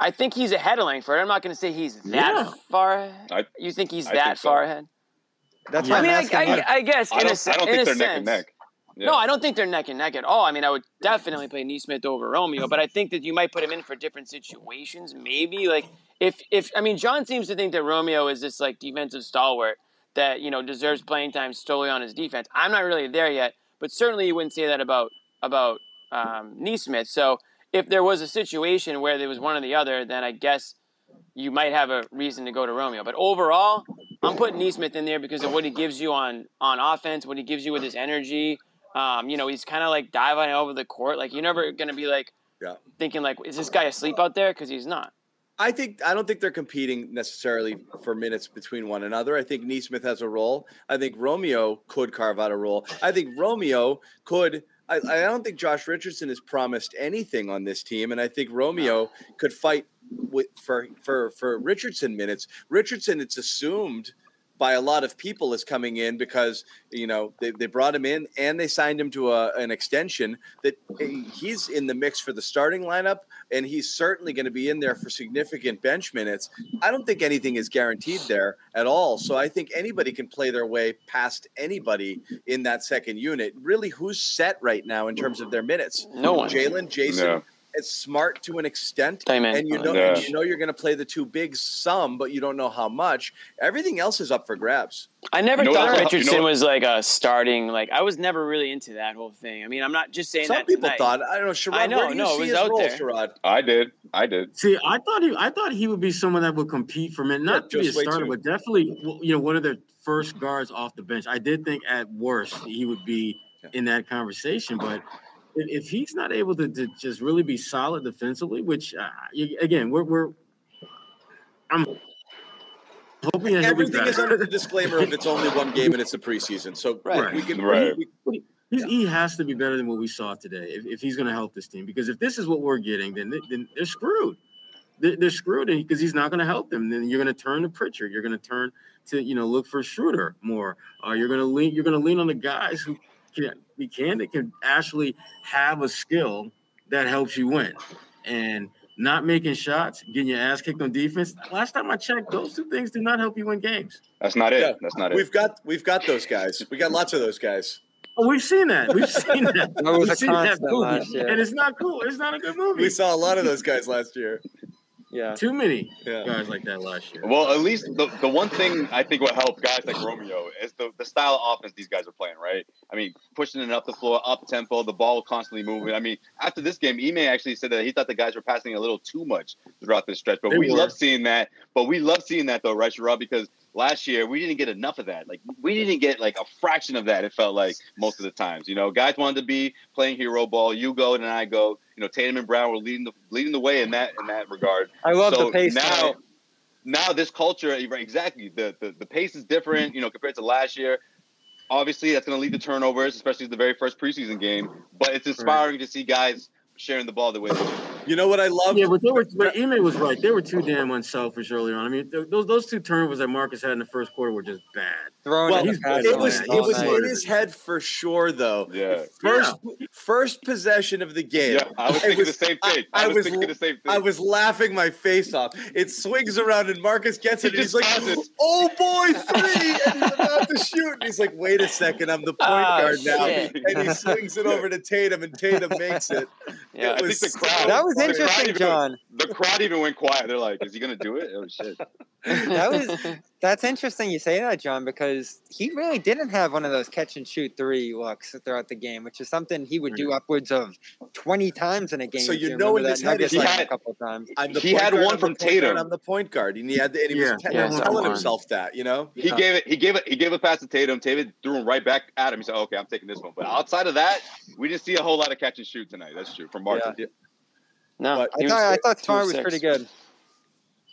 I think he's ahead of Langford. I'm not going to say he's that Yeah. far. ahead. I- you think he's I that think so. far ahead? That's Yeah. I mean, I, I'm asking. I, you. I guess I in a, don't, se- I don't think they're neck and neck. Yeah. No, I don't think they're neck and neck at all. I mean, I would definitely play Nesmith over Romeo, but I think that you might put him in for different situations. Maybe like if if I mean, John seems to think that Romeo is this like defensive stalwart that you know deserves playing time solely on his defense. I'm not really there yet, but certainly you wouldn't say that about about um, Nesmith. So if there was a situation where there was one or the other, then I guess you might have a reason to go to Romeo. But overall, I'm putting Nesmith in there because of what he gives you on on offense, what he gives you with his energy. Um, you know, he's kind of like diving over the court. Like you're never gonna be like Yeah. thinking like, is this guy asleep out there? Because he's not. I think I don't think they're competing necessarily for minutes between one another. I think Nesmith has a role. I think Romeo could carve out a role. I think Romeo could. I, I don't think Josh Richardson has promised anything on this team, and I think Romeo could fight with for for for Richardson minutes. Richardson, it's assumed by a lot of people is coming in because you know they, they brought him in and they signed him to a, an extension that eh, he's in the mix for the starting lineup and he's certainly going to be in there for significant bench minutes. I don't think anything is guaranteed there at all. So I think anybody can play their way past anybody in that second unit. Really, who's set right now in terms of their minutes? No one. Jaylen, Jayson, Yeah. Is smart to an extent, Diamond. and you know, Yeah. and you know you're going to play the two bigs some, but you don't know how much. Everything else is up for grabs. I never You know thought what- you Richardson know was like a starting. Like I was never really into that whole thing. I mean, I'm not just saying Some that people tonight. thought. I don't know. Sherrod, I know, where do you no, it see was his out role, there. Sherrod? I did. I did. See, I thought he, I thought he would be someone that would compete for minutes, not to be a starter, till- but definitely, you know, one of the first guards off the bench. I did think at worst he would be in that conversation, but if, if he's not able to, to just really be solid defensively, which uh, you- again, we're we're, I'm hoping that Everything is under the disclaimer of it's only one game and it's the preseason. So Right. we can Right. we- we- He's, he has to be better than what we saw today if, if he's going to help this team. Because if this is what we're getting, then they- then they're screwed. They're, they're screwed because he's not going to help them. Then you're going to turn to Pritchard. You're going to turn to you know look for Schroeder more. Uh, you're going to lean. You're going to lean on the guys who can be can that can actually have a skill that helps you win. And not making shots, getting your ass kicked on defense. Last time I checked, those two things do not help you win games. That's not it. Yeah. That's not it. we've got we've got those guys. We got lots of those guys. Oh, we've seen that. We've seen that. That was We've a seen that movie, last year. and it's not cool. It's not a good movie. We saw a lot of those guys last year. Yeah. Too many Yeah. guys like that last year. Well, at least the, the one thing I think will help guys like Romeo is the, the style of offense these guys are playing, right? I mean, pushing it up the floor, up tempo, the ball constantly moving. I mean, after this game, Ime actually said that he thought the guys were passing a little too much throughout this stretch. But They we were. love seeing that. But we love seeing that though, right, Sherrod? Because last year we didn't get enough of that. Like we didn't get like a fraction of that. It felt like most of the times. You know, guys wanted to be playing hero ball. You go and I go. You know, Tatum and Brown were leading the leading the way in that in that regard. I love so the pace. now. Now this culture, exactly. The, the the pace is different, you know, compared to last year. Obviously, that's going to lead to turnovers, especially the very first preseason game. But it's inspiring to see guys sharing the ball the way they do. You know what I love? Yeah, but they were. But Ime was right. They were too damn unselfish early on. I mean, th- those those two turnovers that Marcus had in the first quarter were just bad. Throwing Well, in the he's- pass it was it was All in his head for sure though. Yeah. First first possession of the game. Yeah, I was thinking was- the same thing. I- I, I was, was thinking the same thing. I was laughing my face off. It swings around and Marcus gets it He and he's like, passes. "Oh boy, three! and he's about to shoot. And he's like, "Wait a second, I'm the point Oh, guard now." And he swings it over to Tatum, and Tatum makes it. Yeah. I think was the crowd. That was the interesting, even- John. The crowd even went quiet. They're like, "Is he gonna do it?" Oh shit! That was that's interesting you say that, John, because he really didn't have one of those catch and shoot three looks throughout the game, which is something he would do mm-hmm. upwards of twenty times in a game. So you you know remember in that his head Nuggets he's game like- a couple of times. I'm the He had guard, one I'm from the point guard, Tatum. I'm the point guard, and he had and he Yeah. was Yeah, he was telling on. himself that, you know. He gave it. He gave it. He gave a pass to Tatum. Tatum threw him right back at him. He said, "Okay, I'm taking this one." But outside of that, we didn't see a whole lot of catch and shoot tonight. That's true from Martin. No, But he I was- thought I thought he Smart was six. pretty good.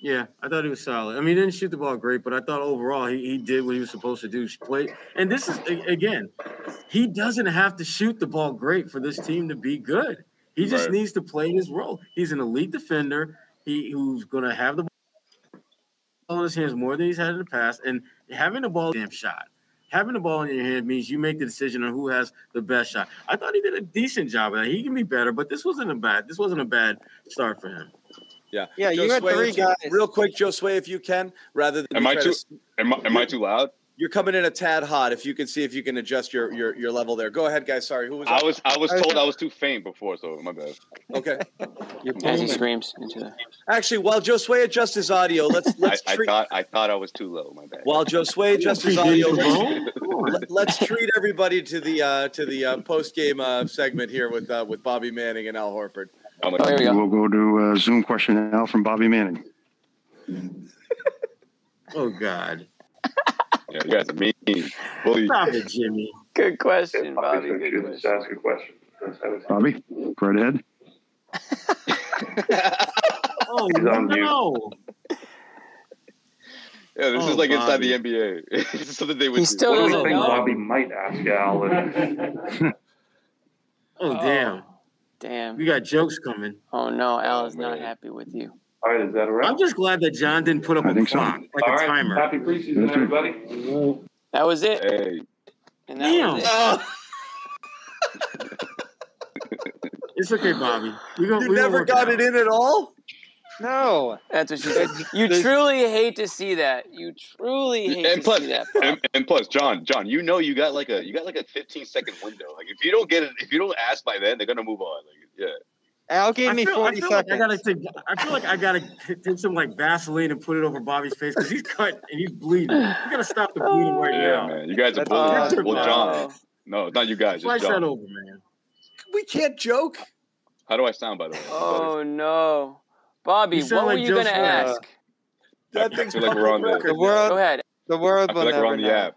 Yeah, I thought he was solid. I mean, he didn't shoot the ball great, but I thought overall he, he did what he was supposed to do. Play, and this is again, he doesn't have to shoot the ball great for this team to be good. He just Right. needs to play his role. He's an elite defender. He who's going to have the ball in his hands more than he's had in the past, and having the ball damn shot. Having the ball in your hand means you make the decision on who has the best shot. I thought he did a decent job of that. He can be better, but this wasn't a bad. This wasn't a bad start for him. Yeah, Yeah, you had Sway, three guys. Real quick, Joe Sway, if you can, rather than Am I too- to Am I, am I too loud? You're coming in a tad hot. If you can see if you can adjust your your, your level there. Go ahead, guys. Sorry, who was? I up? was I was told I was too faint before, so my bad. okay. You're As he booming. screams into the. Actually, while Joe Sway adjusts his audio, let's let's I treat. thought I thought I was too low. My bad. While Joe Sway adjusts his audio, let's, bro. Come on. let- let's treat everybody to the uh, to the uh, post game uh, segment here with uh, with Bobby Manning and Al Horford. Oh, here we go. We'll go to uh, Zoom question now from Bobby Manning. Oh God. yeah, you guys are mean. Bully. Stop it, Jimmy. Good question, Bobby. Good question. a question. Bobby, go right ahead. Oh He's on no. Yeah, this Oh, is like inside Bobby. the NBA. this is something they would He do. still What do you doesn't think know. Bobby might ask Al? Oh, Oh. damn. Oh, damn. We got jokes coming. Oh no, Al Oh, is not happy with you. All right, is that all I'm just glad that John didn't put up I a think so. clock, like a timer. Happy preseason, everybody. That was it. Hey, And that Damn. was it. Oh, It's okay, Bobby. We gonna, you we never work got out. it in at all. No. That's what she said. You truly hate to see that. You truly hate And to plus- see that. And, and plus, John, John, you know you got like a you got like a 15 second window. Like if you don't get it, if you don't ask by then, they're gonna move on. Like yeah, Al gave me feel, 40 I feel seconds. like I gotta take. I feel like I gotta t- take some like Vaseline and put it over Bobby's face because he's cut and he's bleeding. We gotta stop the bleeding right yeah, now. man. You guys are That's- uh, well, John, no, not you guys. Flash that John. over, man. We can't joke. How do I sound by the way? Oh no, Bobby, what sound were like you gonna ask? I That thing's feel like we're on the- the world, Go ahead. the world I will feel like we're never on the know. app.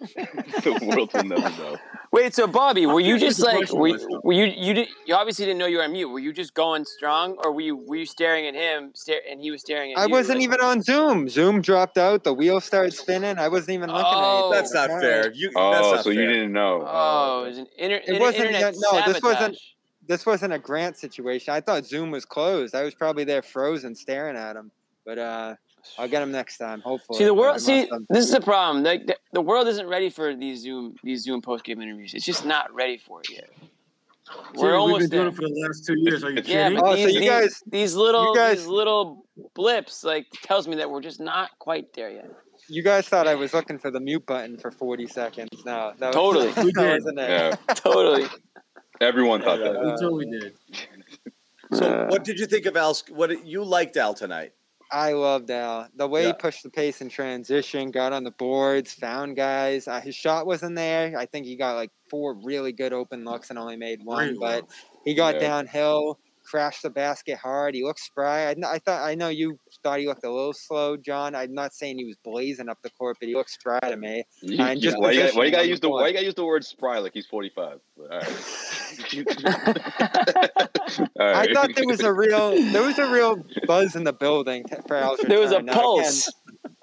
the world will never know. Wait, so Bobby, were you just like were, was, were you you did you obviously didn't know you were on mute? Were you just going strong, or were you were you staring at him, stare, and he was staring at I you? I wasn't Like- even on Zoom. Zoom dropped out. The wheel started spinning. I wasn't even looking Oh. at it. That's not fair. You. that's Oh, not so you didn't know? Oh, oh it was an inter, It wasn't- internet no, this wasn't- sabotage. This wasn't a Grant situation. I thought Zoom was closed. I was probably there frozen staring at him. But uh, I'll get him next time, hopefully. See the world. See, have- this is the problem. Like the, the world isn't ready for these Zoom these Zoom post game interviews. It's just not ready for it yet. We're we've almost been doing it for the last two years. Are you Yeah, kidding? but Oh, so you these, guys- these little you guys- these little blips like tells me that we're just not quite there yet. you guys thought I was looking for the mute button for 40 seconds. No, that was, Totally. We did. wasn't it. Yeah, totally. Everyone thought Yeah, that. we totally did. So, Uh, what did you think of Al's? What you liked Al tonight? I loved Al. The way Yeah. he pushed the pace in transition, got on the boards, found guys. Uh, his shot wasn't there. I think he got like four really good open looks and only made one. Great but looks. he got Yeah. downhill, crashed the basket hard. He looked spry. I, I thought I know you thought he looked a little slow, John. I'm not saying he was blazing up the court, but he looked spry to me. You, And you- just why, you gotta, why you gotta use the the court. why you gotta use the word spry like he's 45? But, all right. I thought there was a real there was a real buzz in the building for Al's there was a return. Now, again,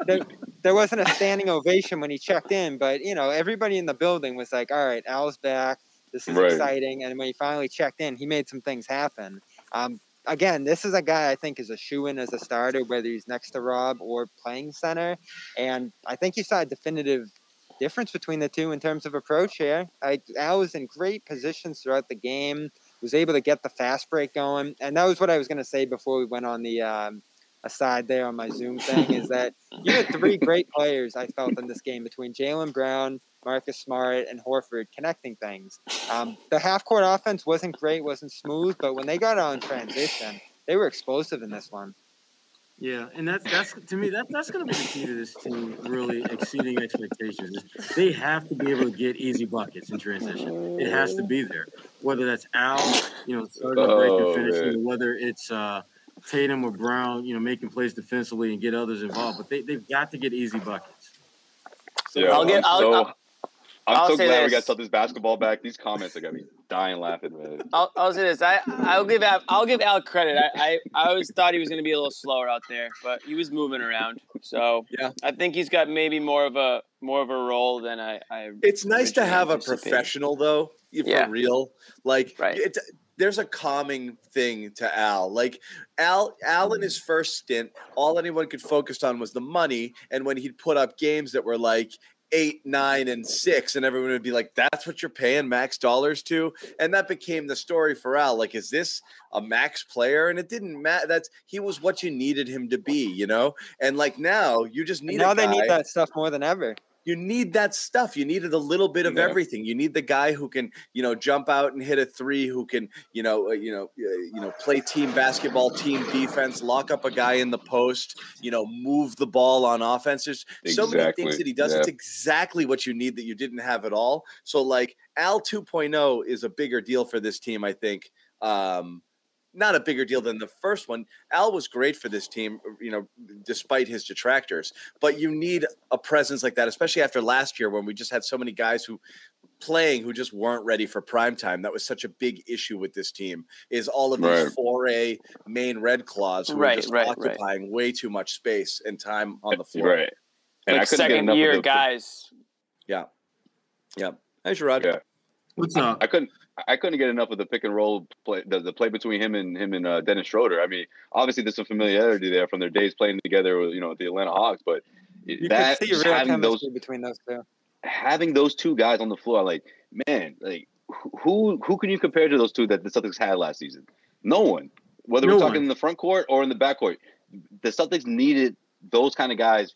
pulse. there wasn't a standing ovation when he checked in, but you know, everybody in the building was like, "All right, Al's back. This is Right. exciting." And when he finally checked in, he made some things happen. Um, again, this is a guy I think is a shoe in as a starter, whether he's next to Rob or playing center. And I think you saw a definitive difference between the two in terms of approach here. I, Al was in great positions throughout the game, was able to get the fast break going, and that was what I was going to say before we went on the um, aside there on my Zoom thing is that you had three great players I felt in this game between Jaylen Brown, Marcus Smart, and Horford connecting things. Um, the half court offense wasn't great, wasn't smooth, but when they got out in transition, they were explosive in this one. Yeah, and that's that's to me that that's going to be the key to this team really exceeding expectations. They have to be able to get easy buckets in transition. It has to be there. Whether that's Al, you know, starting to break Oh, and finishing, man. whether it's uh, Tatum or Brown, you know, making plays defensively and get others involved. But they they've got to get easy buckets. Yeah, I'll get- I'm I'll- so, I'll- I'm I'll so say glad we this. got to this basketball back. These comments are gonna be dying laughing, man. I'll, I'll say this. I I'll give Al, I'll give Al credit. I, I, I always thought he was going to be a little slower out there, but he was moving around. So Yeah. I think he's got maybe more of a more of a role than I. I It's nice to have a professional though, for Yeah. real. Like Right. it's there's a calming thing to Al. Like Al Al in his first stint, all anyone could focus on was the money. And when he'd put up games that were like eight, nine, and six, and everyone would be like, "That's what you're paying max dollars to," and that became the story for Al. Like, is this a max player? And it didn't matter. That's he was what you needed him to be, you know. And like now, you just need And now they need that stuff more than ever. You need that stuff. You needed a little bit of Yeah. everything. You need the guy who can, you know, jump out and hit a three, who can, you know, uh, you know, uh, you know, play team basketball, team defense, lock up a guy in the post, you know, move the ball on offense. There's so many things that he does. Yeah. It's exactly what you need that you didn't have at all. So like Al 2.0 is a bigger deal for this team, I think. Um, not a bigger deal than the first one. Al was great for this team, uh, you know, despite his detractors. But you need a presence like that, especially after last year when we just had so many guys who playing who just weren't ready for prime time. That was such a big issue with this team. Is all of these Right. 4A Maine Red Claws who Right, are just right, right. occupying way too much space and time on the floor. Right. And like I couldn't get second enough year of the, guys. Yeah. Yeah. Hey, Sherrod. Yeah. What's up? I couldn't. I couldn't get enough of the pick and roll play, the, the play between him and him and uh, Dennis Schroeder. I mean, obviously there's some familiarity there from their days playing together, with, you know, the Atlanta Hawks. But You that could see just real having those between those two. having those two guys on the floor, like man, like who who can you compare to those two that the Celtics had last season? No one. Whether No we're talking one. in the front court or in the back court, the Celtics needed those kind of guys,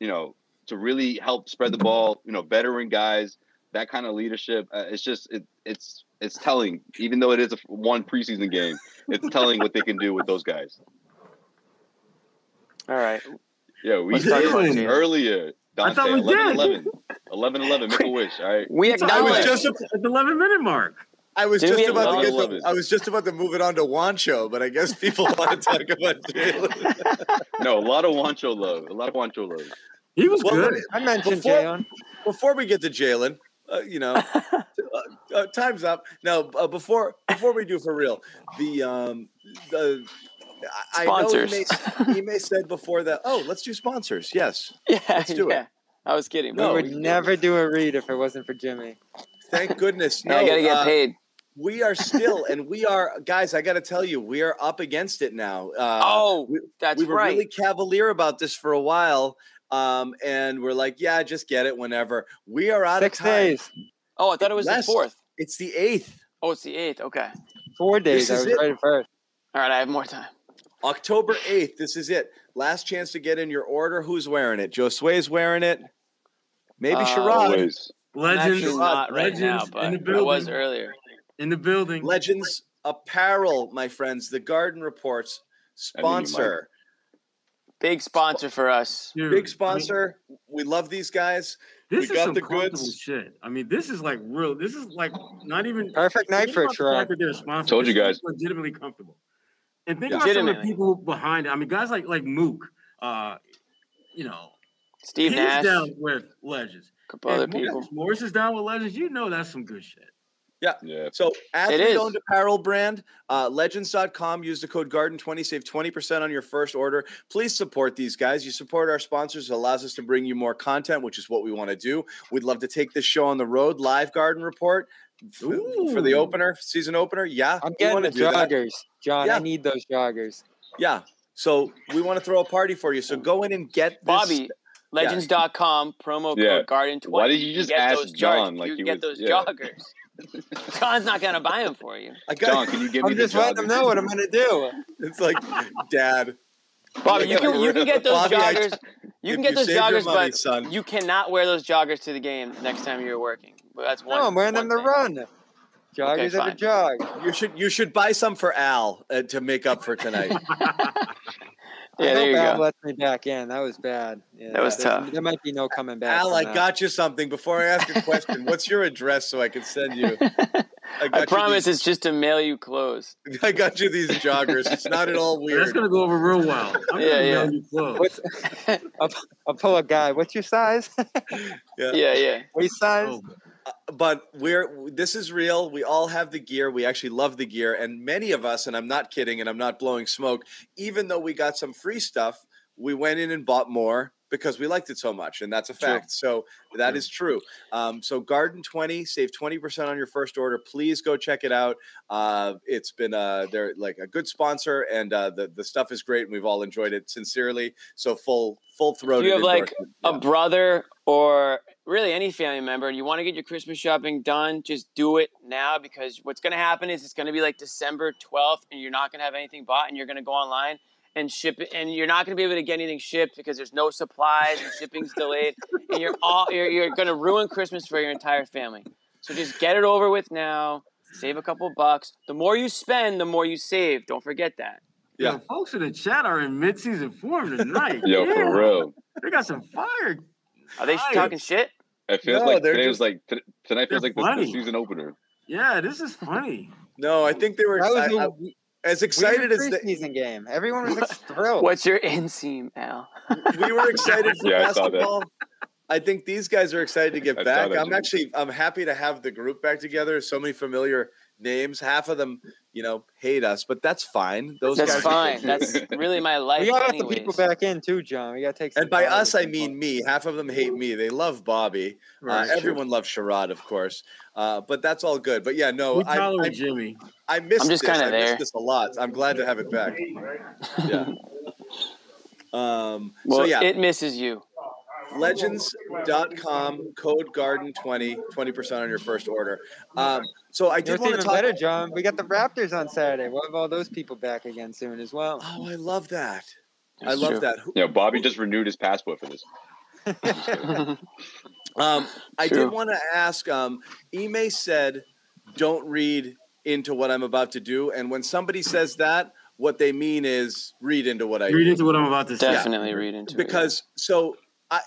you know, to really help spread the ball. You know, veteran guys, that kind of leadership. Uh, it's just it, it's it's telling. Even though it is a one preseason game, it's telling what they can do with those guys. All right. Yeah, we Let's talk did about earlier. I thought we 11, did. 11. 11 11, make a wish. All right. We I was just at the 11 minute mark. I was Did just about to get Love to. I was just about to move it on to Juancho, but I guess people want to talk about Jaylen. No, a lot of Juancho love. A lot of Juancho love. He was Well, good. I mentioned Before- Jaylen. before we get to Jaylen, uh, you know, uh, uh, time's up. Now, uh, before before we do for real, the um the I, I know he may, he may said before that. Oh, let's do sponsors. Yes, yeah, Let's do it. I was kidding. We would never do a read if it wasn't for Jimmy. thank goodness. Yeah, No, I gotta get uh, paid. we are still, and we are guys. I got to tell you, we are up against it now. Uh, oh, we- that's we were right. really cavalier about this for a while. Um, and we're like, yeah, just get it whenever. We are out Six of time. days, oh, I thought it was Less. the fourth. It's the eighth. Oh, it's the eighth. Okay. four days. This I was it. right at first. All right, I have more time. October 8th. This is it. Last chance to get in your order. Who's wearing it? Josue's wearing it. Maybe Uh, Sherrod. Always. Legends, Actually, not right legends now, in but the it building. was earlier. in the building. Legends Apparel, my friends. The Garden Reports I knew sponsor. Big sponsor for us. Dude, I Big mean, sponsor. We love these guys. this we is got some the goods. shit. I mean, this is like real. This is like not even Perfect night for a about the shrug. fact that a sponsor. Told you guys. legitimately comfortable. And think Yeah. about some of the people behind it. I mean, guys like like Mook. Uh, you know, Steve he's Nash, down with legends. a couple If other Morris- people. Morris is down with legends. You know that's some good shit. Yeah. So athlete is. owned apparel brand, uh, legends.com. Use the code GARDEN20, save 20% on your first order. Please support these guys. You support our sponsors, it allows us to bring you more content, which is what we want to do. We'd love to take this show on the road, live garden report f- for the opener, season opener. Yeah. I'm getting the do that. joggers, John. Yeah. I need those joggers. Yeah. So we want to throw a party for you. So go in and get this. Bobby, legends.com, promo Yeah. code Garden20. Why did you just get ask those John jar- like you he get was- those yeah. joggers. John's not going to buy them for you. I got, John, can you give me I'm the just letting them know what I'm gonna do. It's like, Dad. Bobby, you can, you can get those Bobby, I- joggers. You can get you those joggers, money, but son. you cannot wear those joggers to the game next time you're working. But that's one. No, I'm wearing them to run. Joggers are fine. to jog. You should you should buy some for Al uh, to make up for tonight. Yeah, I there you Al go. lets me back in. That was bad. Yeah, That was tough. There might be no coming back. Al, I got you something. Before I ask a question, what's your address so I can send you? I, I you promise these- it's just to mail you clothes. I got you these joggers. It's not at all weird. That's gonna go over real well. I'm Yeah, gonna yeah. mail you clothes. What's, I'll, I'll pull a guy. What's your size? Yeah, yeah. Waist size? Oh, But we're this is real. We all have the gear. We actually love the gear, and many of us, and I'm not kidding, and I'm not blowing smoke. Even though we got some free stuff, we went in and bought more because we liked it so much, and that's a fact. So that is true. Um, so Garden Twenty, save twenty percent on your first order. Please go check it out. Uh, it's been uh, they're like a good sponsor, and uh, the the stuff is great, and we've all enjoyed it sincerely. So full full If throated. you have like a brother or really any family member and you want to get your Christmas shopping done, just do it now because what's going to happen is it's going to be like December 12th and you're not going to have anything bought and you're going to go online and ship it and you're not going to be able to get anything shipped because there's no supplies and shipping's delayed and you're all you're, you're going to ruin Christmas for your entire family. So just get it over with now. Save a couple bucks. The more you spend, the more you save. Don't forget that. Yeah. Yo, folks in the chat are in mid-season form tonight. Yo, Yeah. for real. They got some fire. Are they Fire. talking shit? It feels No, like today just- was like t- tonight feels like the, the season opener. Yeah, this is funny. No, I think they were That was I- the as weird excited as they, preseason game. Everyone was ex- thrilled. What's your inseam, Al? we were excited for Yeah, I basketball. I think these guys are excited to get I back. I'm actually I'm happy to have the group back together. So many familiar names. Half of them, you know, hate us, but that's fine. Those That's guys. fine. That's really my life. we gotta get the people back in too, John. We gotta take. Some And by us, I them. mean me. Half of them hate me. They love Bobby. Uh, Right, sure. everyone loves Sherrod, of course. Uh, but that's all good. But yeah, no, We I, tolerate I, Jimmy. I missed I'm just this. kinda missed there. this a lot. I'm glad to have it back. Yeah. Um, Well, so yeah, it misses you. legends.com code garden 20 20% on your first order um, so i You know did want to talk better, John? We got the Raptors on Saturday. We'll have all those people back again soon as well. oh i love that i love true. that Who- Yeah, Bobby just renewed his passport for this. um, i True. did want to ask um, ime said don't read into what i'm about to do and when somebody says that what they mean is read into what i Read do into what I'm about to say. Definitely read into it. because so I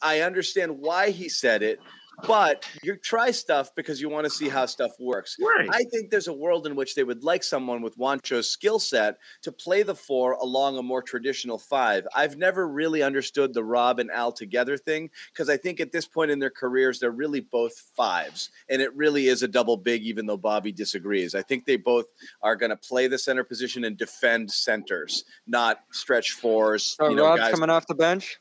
I understand why he said it, but you try stuff because you want to see how stuff works. Right. I think there's a world in which they would like someone with Juancho's skill set to play the four along a more traditional five. I've never really understood the Rob and Al together thing because I think at this point in their careers, they're really both fives. And it really is a double big, even though Bobby disagrees. I think they both are going to play the center position and defend centers, not stretch fours. So you know, Rob's guys coming off the bench.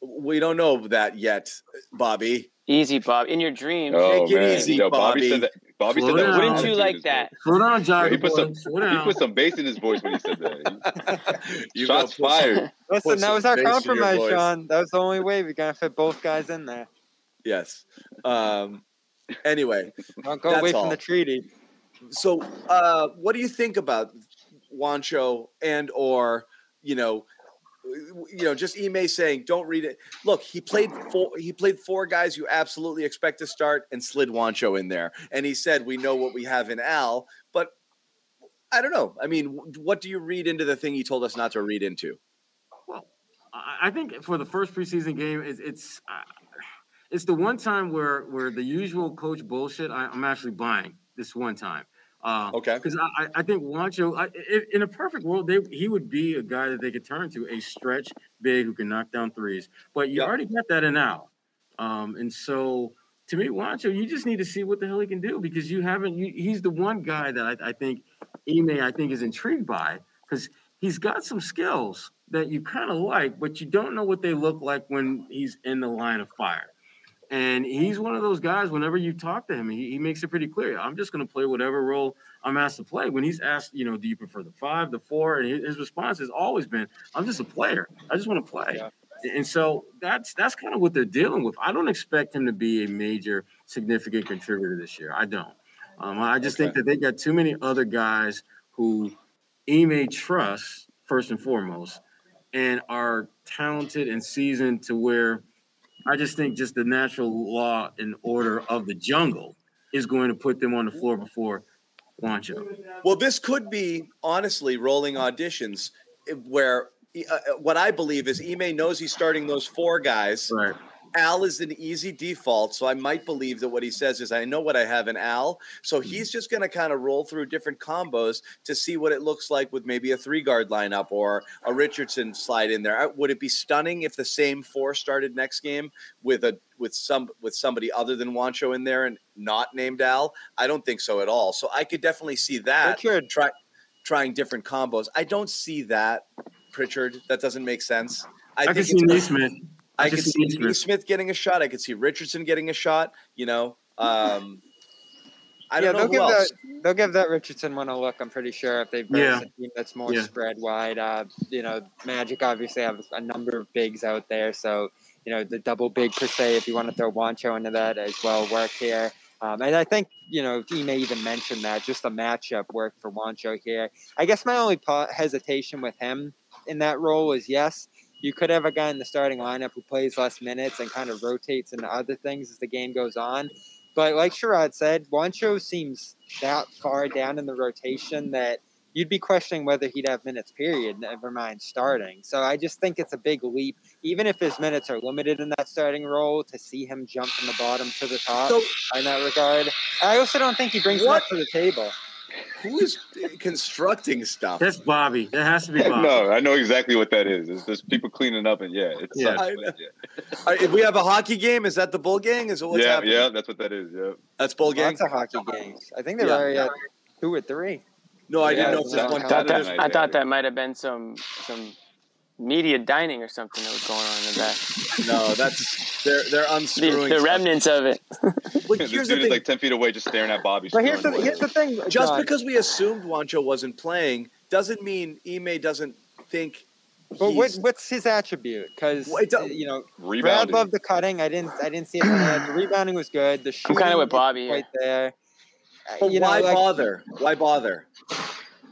we don't know that yet, Bobby. Easy, Bob. In your dreams. Oh Take it man, easy, Yo, Bobby, Bobby. said that. Bobby Slow said that. down. with Wouldn't you like that? Slow down, Yeah, Jogger he put some Slow he down. put some bass in his voice when he said that. You Shots go put- fired. Listen, Put that was our bass in your compromise, voice. Sean. That was the only way we gonna fit both guys in there. Yes. Um, anyway, Don't go That's away all. from the treaty. so uh, what do you think about Juancho and or you know, you know, just Ime saying don't read it. Look, he played four. He played four guys you absolutely expect to start and slid Juancho in there, and he said we know what we have in Al, but. I don't know. I mean, what do you read into the thing he told us not to read into? Well, I think for the first preseason game, it's it's uh, it's the one time where where the usual coach bullshit. I, I'm actually buying this one time. Uh, Okay. Because I, I- think Juancho, i in a perfect world, they, he would be a guy that they could turn to, a stretch big who can knock down threes. But you Yep. already got that in Al. Um, and so to me, Juancho, you just need to see what the hell he can do because you haven't. You, he's the one guy that I, I think Ime, I think, is intrigued by because he's got some skills that you kind of like, but you don't know what they look like when he's in the line of fire. And he's one of those guys, whenever you talk to him, he, he makes it pretty clear. I'm just going to play whatever role I'm asked to play. When he's asked, you know, do you prefer the five, the four? And his, response has always been, I'm just a player. I just want to play. Yeah. And so that's that's kind of what they're dealing with. I don't expect him to be a major, significant contributor this year. I don't. Um, I just think that they got too many other guys who Ime trusts first and foremost, and are talented and seasoned to where I just think just the natural law and order of the jungle is going to put them on the floor before Juancho. Well, this could be honestly rolling auditions eh, where uh, uh, what I believe is Ime knows he's starting those four guys. Right. Al is an easy default, so I might believe that what he says is I know what I have in Al, so Mm-hmm. he's just going to kind of roll through different combos to see what it looks like with maybe a three guard lineup or a Richardson slide in there. Would it be stunning if the same four started next game with a with some with somebody other than Juancho in there and not named Al? I don't think so at all. So I could definitely see that Richard. try trying different combos. I don't see that, Pritchard. That doesn't make sense. I, can think see it's- Nesmith. I just could see Nesmith. Smith getting a shot. I could see Richardson getting a shot. You know, um, I don't know they'll who give else. that they'll give that Richardson one a look. I'm pretty sure if they verse Yeah. a team that's more Yeah. spread wide. Uh, you know, Magic obviously have a number of bigs out there, so you know the double big per se. If you want to throw Juancho into that as well, work here. Um, and I think you know he may even mention that just a matchup work for Juancho here. I guess my only po- hesitation with him in that role is yes, you could have a guy in the starting lineup who plays less minutes and kind of rotates into other things as the game goes on. But like Sherrod said, Juancho seems that far down in the rotation that you'd be questioning whether he'd have minutes, period, never mind starting. So I just think it's a big leap, even if his minutes are limited in that starting role, to see him jump from the bottom to the top So in that regard. I also don't think he brings What? enough to the table. Who is constructing stuff? That's Bobby. That has to be Bobby. no, I know exactly what that is. It's just people cleaning up, and yeah, it Yeah. sucks. I but know. yeah. All right, if we have a hockey game, is that the Bull Gang? Is it what's yeah, happening? yeah, that's what that is. Yeah. That's Bull Gang. Lots of hockey games. I think they're Yeah. already at two or three. No, I Yeah, didn't know if it's there's one counted. thought competitive. that, I thought that might have been some some media dining or something that was going on in the back. No, that's they're they're The, unscrewing. the stuff. remnants of it. But this here's dude the is like ten feet away, just staring at Bobby. But here's the, screwing here's the thing. just John. because we assumed Juancho wasn't playing doesn't mean Ime doesn't think. But what, what's his attribute? Because it don't- you know, Brad Rebounding. loved the cutting. I didn't. I didn't see it. The rebounding was good. The shooting. kinda with Bobby right there. Uh, But you know, why like, bother? Why bother?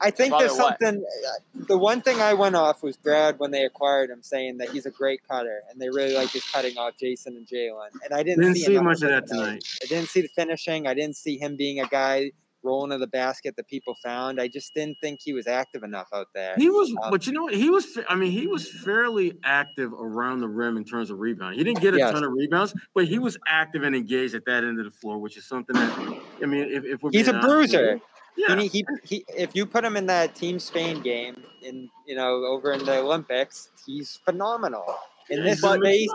I think there's something. uh, The one thing I went off was Brad when they acquired him, saying that he's a great cutter, and they really like his cutting off Jayson and Jaylen. And I didn't, Didn't see, see much of that tonight. I didn't see the finishing. I didn't see him being a guy rolling to the basket that people found. I just didn't think he was active enough out there. He was, Um, but you know what? He was. I mean, he was fairly active around the rim in terms of rebound. He didn't get a Yes. ton of rebounds, but he was active and engaged at that end of the floor, which is something that I mean, if, if we're He's a honest with bruiser. Yeah, He, he, he, if you put him in that Team Spain game, in you know over in the Olympics, he's phenomenal. In this But- space,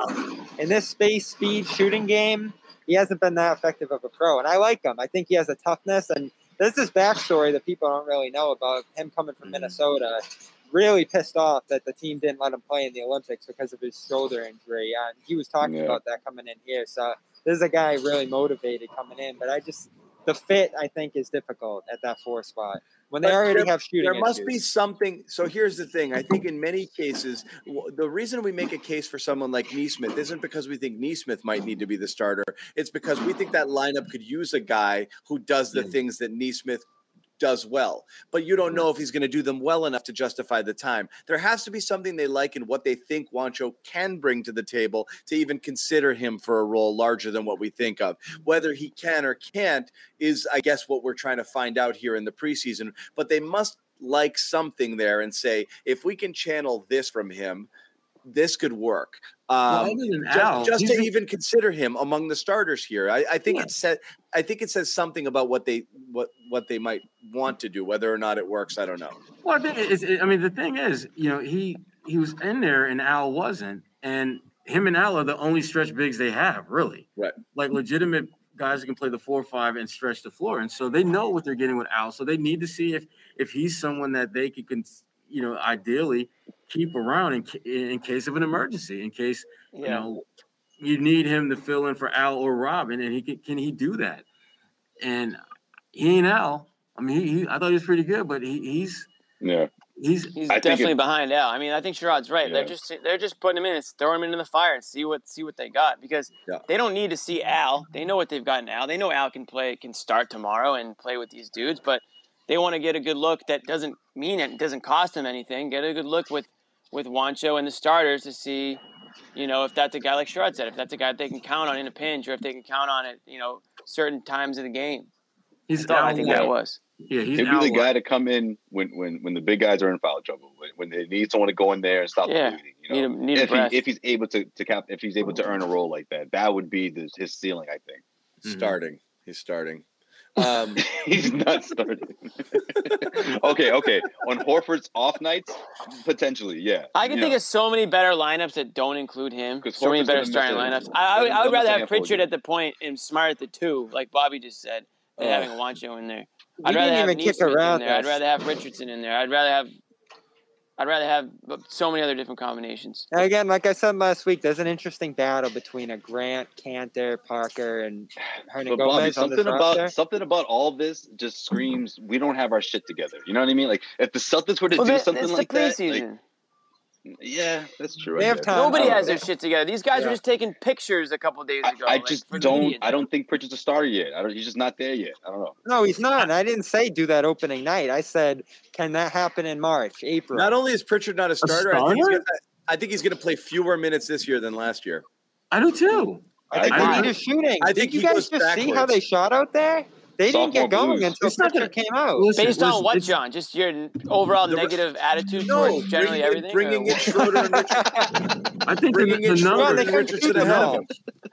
in this space speed shooting game, he hasn't been that effective of a pro, and I like him. I think he has a toughness, and there's this backstory that people don't really know about him coming from Minnesota. Really pissed off that the team didn't let him play in the Olympics because of his shoulder injury. Uh, he was talking Yeah. about that coming in here. So this is a guy really motivated coming in, but I just the fit I think is difficult at that four spot when they But already there- have shooting. There must be something. So here's the thing. I think in many cases, the reason we make a case for someone like Nesmith isn't because we think Nesmith might need to be the starter. It's because we think that lineup could use a guy who does the things that Nesmith does well. But you don't know if he's going to do them well enough to justify the time. There has to be something they like in what they think Juancho can bring to the table to even consider him for a role larger than what we think of. Whether he can or can't is, I guess, what we're trying to find out here in the preseason. But they must like something there and say, if we can channel this from him, this could work. Um, other than ju- Al, just, to even consider him among the starters here, I, I think Yeah. it said. I think it says something about what they what what they might want to do. Whether or not it works, I don't know. Well, I think it's, it, I mean, the thing is, you know, he he was in there and Al wasn't, and him and Al are the only stretch bigs they have, really. Right. Like legitimate guys who can play the four or five and stretch the floor, and so they know what they're getting with Al. So they need to see if if he's someone that they could, cons- you know, ideally keep around in in case of an emergency, in case you know you need him to fill in for Al or Robin, and he can can he do that? And he ain't Al. I mean, he, he I thought he was pretty good, but he, he's Yeah. he's He's I definitely it- behind Al. I mean, I think Sherrod's right. They're just they're just putting him in and throwing him into the fire and see what see what they got because Yeah. they don't need to see Al. They know what they've got now. They know Al can play can start tomorrow and play with these dudes, but they want to get a good look that doesn't mean it doesn't cost them anything. Get a good look with with Juancho and the starters to see, you know, if that's a guy like Sherrod said, if that's a guy that they can count on in a pinch or if they can count on it, you know, certain times of the game. he's I thought I think that was. Yeah, he's He'd be the White. guy to come in when, when, when the big guys are in foul trouble, when, when they need someone to go in there and stop Yeah. the bleeding. You know, Need a need a if, he, if he's able to, to cap, if he's able to earn a role like that, that would be the, his ceiling, I think. Mhm. Starting, he's starting. Um, He's not starting. okay, okay. On Horford's off nights, potentially, yeah. I can You think know, of so many better lineups that don't include him. So many better starting miss lineups. a- I, I, would- I would rather have Pritchard at the point and Smart at the two, like Bobby just said, than Ugh. having Juancho in there. We I'd rather didn't have even kick Nesmith around in there. I'd rather have Richardson in there. I'd rather have. I'd rather have so many other different combinations. Now, again, like I said last week, there's an interesting battle between a Grant, Kanter, Parker, and Hernan But Bobby, Gomez on this something about roster. something about all this just screams we don't have our shit together. You know what I mean? Like if the Celtics were to Well, do they- something like the that, like, preseason. Yeah, that's true. They have time. Nobody has their yeah. shit together. These guys Yeah. were just taking pictures a couple days I, ago. I like, just don't. I don't think Pritchard's a starter yet. I don't. He's just not there yet. I don't know. No, he's not. I didn't say do that opening night. I said, can that happen in March, April? Not only is Pritchard not a starter, I think he's starter? gonna, I think he's going to play fewer minutes this year than last year. I do too. I think I we need a shooting. I Did think you guys goes just see how they shot out there? They didn't get going blues. until It's not Pritchard gonna- came out. Listen, Based on listen, what, John? Just your overall The- negative attitude No, towards generally bringing everything? bringing or in Schroeder and Richardson. I think the, Bringing in the Schroeder they numbers. and couldn't Richardson ahead of him.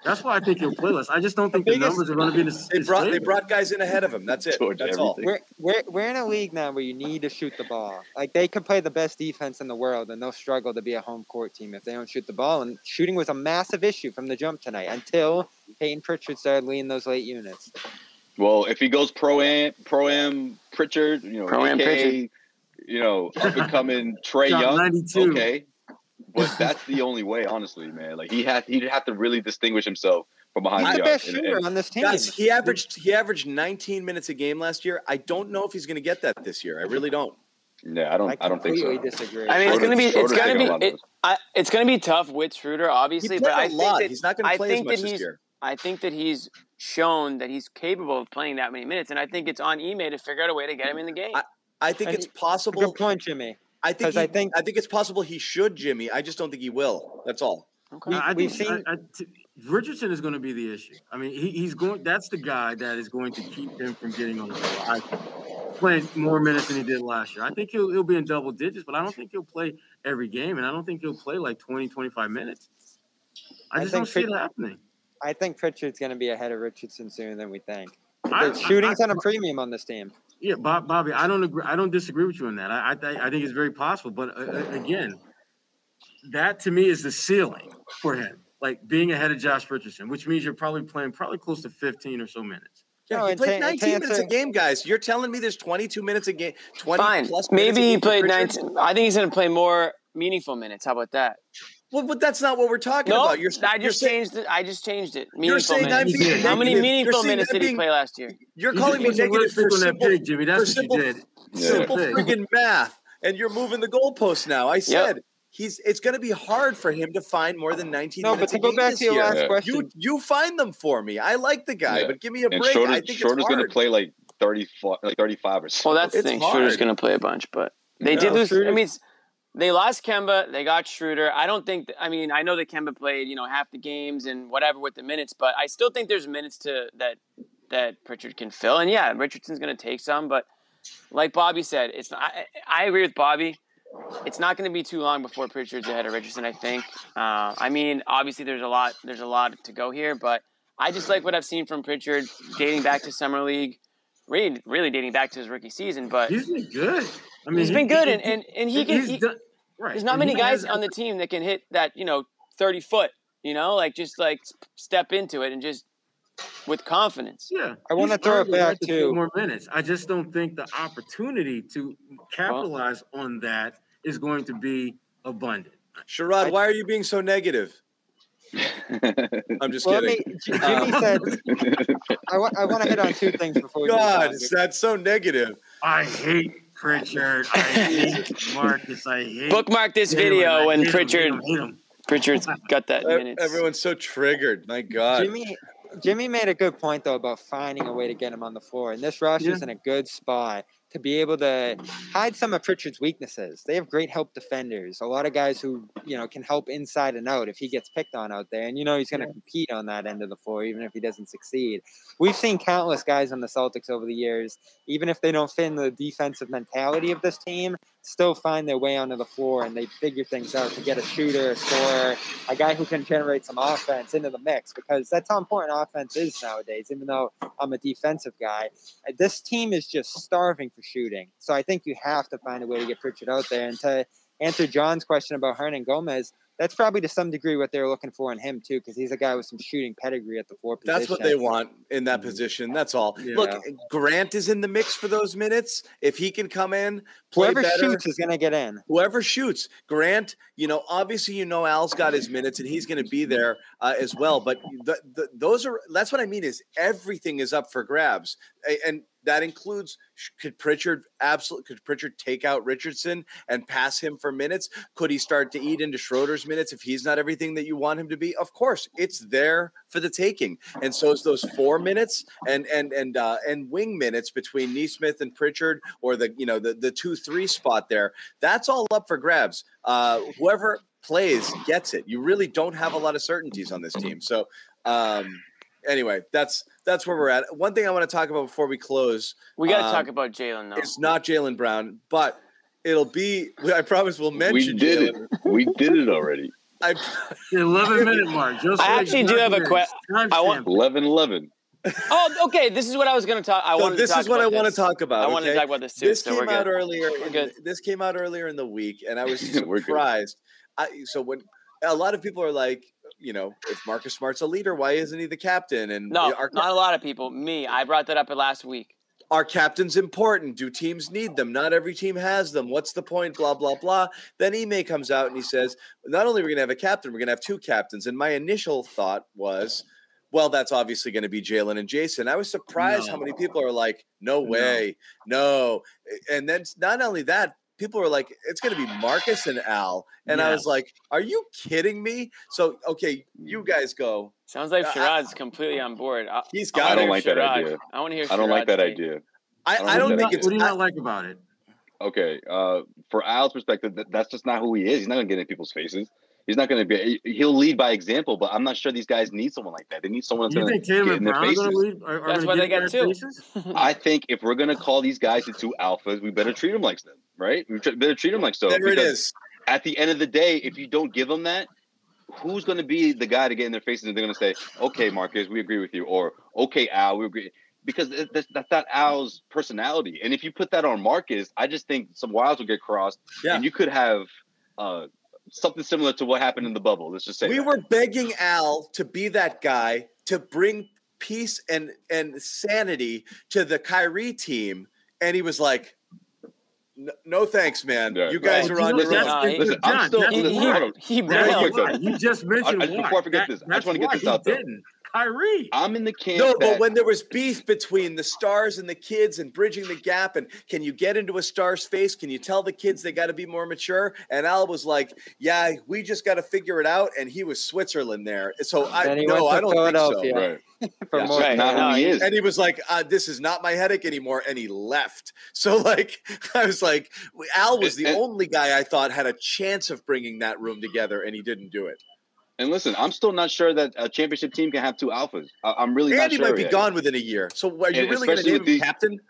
That's why I think he'll play less. I just don't think the, biggest- numbers are going to be The, his, They brought they brought guys in ahead of him. That's it. Towards That's all. We're, we're, we're in a league now where you need to shoot the ball. Like they could play the best defense in the world and they'll struggle to be a home court team if they don't shoot the ball. And shooting was a massive issue from the jump tonight until Peyton Pritchard started leading those late units. Well, if he goes pro am, pro am Pritchard, you know, Pro-Am AKA, you know, up and coming Trae Young. 92. Okay, but that's the only way, honestly, man. Like he had, he'd have to really distinguish himself from behind He's the the arc. best shooter and- on this team. Guys, he averaged he averaged 19 minutes a game last year. I don't know if he's going to get that this year. I really don't. yeah, I don't, I I don't think so. disagree. I mean, it's gonna be it's Schroeder's gonna taking be it, I, it's gonna be tough with Schroeder, obviously. He But played I a think lot. that He's not going to play as think much that this year. I think that he's shown that he's capable of playing that many minutes, and I think it's on Ime to figure out a way to get him in the game. I think And it's Good possible. point, Jimmy. I think 'Cause he, I I think- think I think it's possible he should, Jimmy. I just don't think he will. That's all. okay. We- I we've think seen- I, I, t- Richardson is going to be the issue. I mean, he, he's going. That's the guy that is going to keep him from getting on the floor. I playing more minutes than he did last year. I think he'll he'll be in double digits, but I don't think he'll play every game, and I don't think he'll play like 20, 25 minutes. I I just think don't see it happening. I think Pritchard's going to be ahead of Richardson sooner than we think. I- The shooting's I- on a premium on this team. Yeah, Bob, Bobby, I don't agree. I don't disagree with you on that. I I, I think it's very possible, but uh, uh, again, that to me is the ceiling for him. Like being ahead of Josh Richardson, which means you're probably playing probably close to 15 or so minutes. Yeah, No, he played to- 19 to minutes a game, guys. You're telling me there's 22 minutes a game, 20 Fine. plus. minutes Maybe he played 19. I think he's gonna play more meaningful minutes. How about that? Well, but that's not what we're talking No, about. You're, I you're just saying, changed it. I just changed it. you're Meaningful saying I'm minutes. being How How many meaningful minutes did he play last year? You're You calling me just put some negative for on that simple, pig, Jimmy. That's for what you simple- did. Yeah. simple Pig. friggin' math, and you're moving the goalposts now. I said he's. It's going to be hard for him to find more than 19 No, but to go back to your year. last Yeah. question, You you find them for me. I like the guy, Yeah. but give me a And break. Schroeder, I think Schroeder's it's going to play like 35, like 35 or so. Well, that's the thing. hard. Schroeder's gonna play a bunch, but they did lose. I mean, it's- they lost Kemba. They got Schroeder. I don't think. I mean, I know that Kemba played, you know, half the games and whatever with the minutes, but I still think there's minutes to that that Pritchard can fill. And yeah, Richardson's gonna take some, but like Bobby said, it's. Not, I, I agree with Bobby. It's not going to be too long before Pritchard's ahead of Richardson. I think. Uh, I mean, obviously, there's a lot. There's a lot to go here, but I just like what I've seen from Pritchard, dating back to summer league, really, really dating back to his rookie season. But He's been good. I mean, he's he- been good, he- and, and, and he can. he's He, done- right. there's not and many guys has- on the team that can hit that, you know, 30 foot. You know, like just like step into it and just with confidence. Yeah, I wanna throw it back to play more minutes. I just don't think the opportunity to capitalize on that is going to be abundant. Sherrod, why are you being so negative? I'm just well, kidding. me, J- Jimmy um, said, I want, I want to hit on two things before we God, on. is that so negative? I hate Pritchard. I hate Marcus. I hate Bookmark this hate him. I video when Pritchard him. Pritchard's got that minutes. Everyone's so triggered. My God. Jimmy Jimmy made a good point though about finding a way to get him on the floor, and this roster's Yeah. in a good spot to be able to hide some of Pritchard's weaknesses. They have great help defenders, a lot of guys who you know can help inside and out if he gets picked on out there, and you know he's going to compete on that end of the floor even if he doesn't succeed. We've seen countless guys on the Celtics over the years, even if they don't fit in the defensive mentality of this team, still find their way onto the floor and they figure things out to get a shooter, a scorer, a guy who can generate some offense into the mix because that's how important offense is nowadays. Even though I'm a defensive guy, Uh, this team is just starving for shooting. So I think you have to find a way to get Pritchard out there. And to answer John's question about Hernangomez, that's probably to some degree what they're looking for in him too, because he's a guy with some shooting pedigree at the four position. That's what they want in that position. That's all. Look, Grant is in the mix for those minutes. If he can come in, play Whoever better, shoots is gonna get in. whoever shoots. Grant, you know, obviously, you know, Al's got his minutes and he's going to be there uh, as well. But the, the, those are that's what I mean is everything is up for grabs, and that includes could Pritchard absolutely could Pritchard take out Richardson and pass him for minutes? Could he start to eat into Schroeder's minutes if he's not everything that you want him to be? Of course, it's there for the taking, and so is those four minutes and and and uh, and wing minutes between Nesmith and Pritchard, or the you know the the two three spot there. That's all up for grabs. Uh, whoever plays gets it. You really don't have a lot of certainties on this team. So um, anyway, that's that's where we're at. One thing I want to talk about before we close. We got to um, talk about Jaylen though. It's not Jaylen Brown, but it'll be. I promise we'll mention. We did Jaylen. it. We did it already. I, The 11 minute mark. Just I actually do have a question. I want- Timestamp. 11 11. Oh, okay. This is what I was going to talk. I so wanted. this to talk is what I about want to this. talk about. I wanted to talk about this too. This so came we're out good. earlier. We're in good. the- this came out earlier in the week, and I was surprised. I, so when a lot of people are like, you know, if Marcus Smart's a leader, why isn't he the captain? And No, our, not a lot of people. Me, I brought that up last week. our captain's important. Do teams need them? Not every team has them. What's the point? Blah, blah, blah. Then Ime comes out and he says, not only are we going to have a captain, we're going to have two captains. And my initial thought was, well, that's obviously going to be Jaylen and Jayson. I was surprised how many people are like, no No. way, no. And then not only that, people were like, it's going to be Marcus and Al. And I was like, are you kidding me? So, okay, you guys go. Sounds like Uh, I- completely on board. I, He's I got I don't hear like that idea. I want to hear. I don't like that take. idea. I, I don't I don't like think What it's. do you I- not like about it? Okay. Uh, for Al's perspective, that, that's just not who he is. He's not going to get in people's faces. He's not going to be. He'll lead by example, but I'm not sure these guys need someone like that. They need someone that's going to Tatum get in their Brown are going to faces. lead? Are, are That's why they got two. I think if we're going to call these guys into alphas, we better treat them like them, right? We better treat them like so. there it because. At the end of the day, if you don't give them that, who's going to be the guy to get in their faces and they're going to say, "Okay, Marcus, we agree with you," or "Okay, Al, we agree." Because that's, that's not Al's personality, and if you put that on Marcus, I just think some wires will get crossed, Yeah. and you could have uh, something similar to what happened in the bubble. Let's just say we that. were begging Al to be that guy to bring peace and and sanity to the Kyrie team, and he was like, "No, no thanks, man. Yeah, you guys right. are on your Listen, own." No, he- listen, I'm still- that's He, listen, he, hold on. he Real That's quick, why. though. You just mentioned I- I- why. before I forget That- this, I just wanna get this out, though. Didn't. Kyrie. I'm in the camp. No, but that- when there was beef between the stars and the kids and bridging the gap, and can you get into a star's face? Can you tell the kids they got to be more mature? And Al was like, "Yeah, we just got to figure it out." And he was Switzerland there, so I Then no, I don't think so. Right, For Yeah, more right. not No, who he he- is. And he was like, uh, "This is not my headache anymore," and he left. So like, I was like, Al was the And- only guy I thought had a chance of bringing that room together, and he didn't do it. And listen, I'm still not sure that a championship team can have two alphas. I, I'm really not and he sure might be yet. gone within a year. So are you And really going to name him these- captain?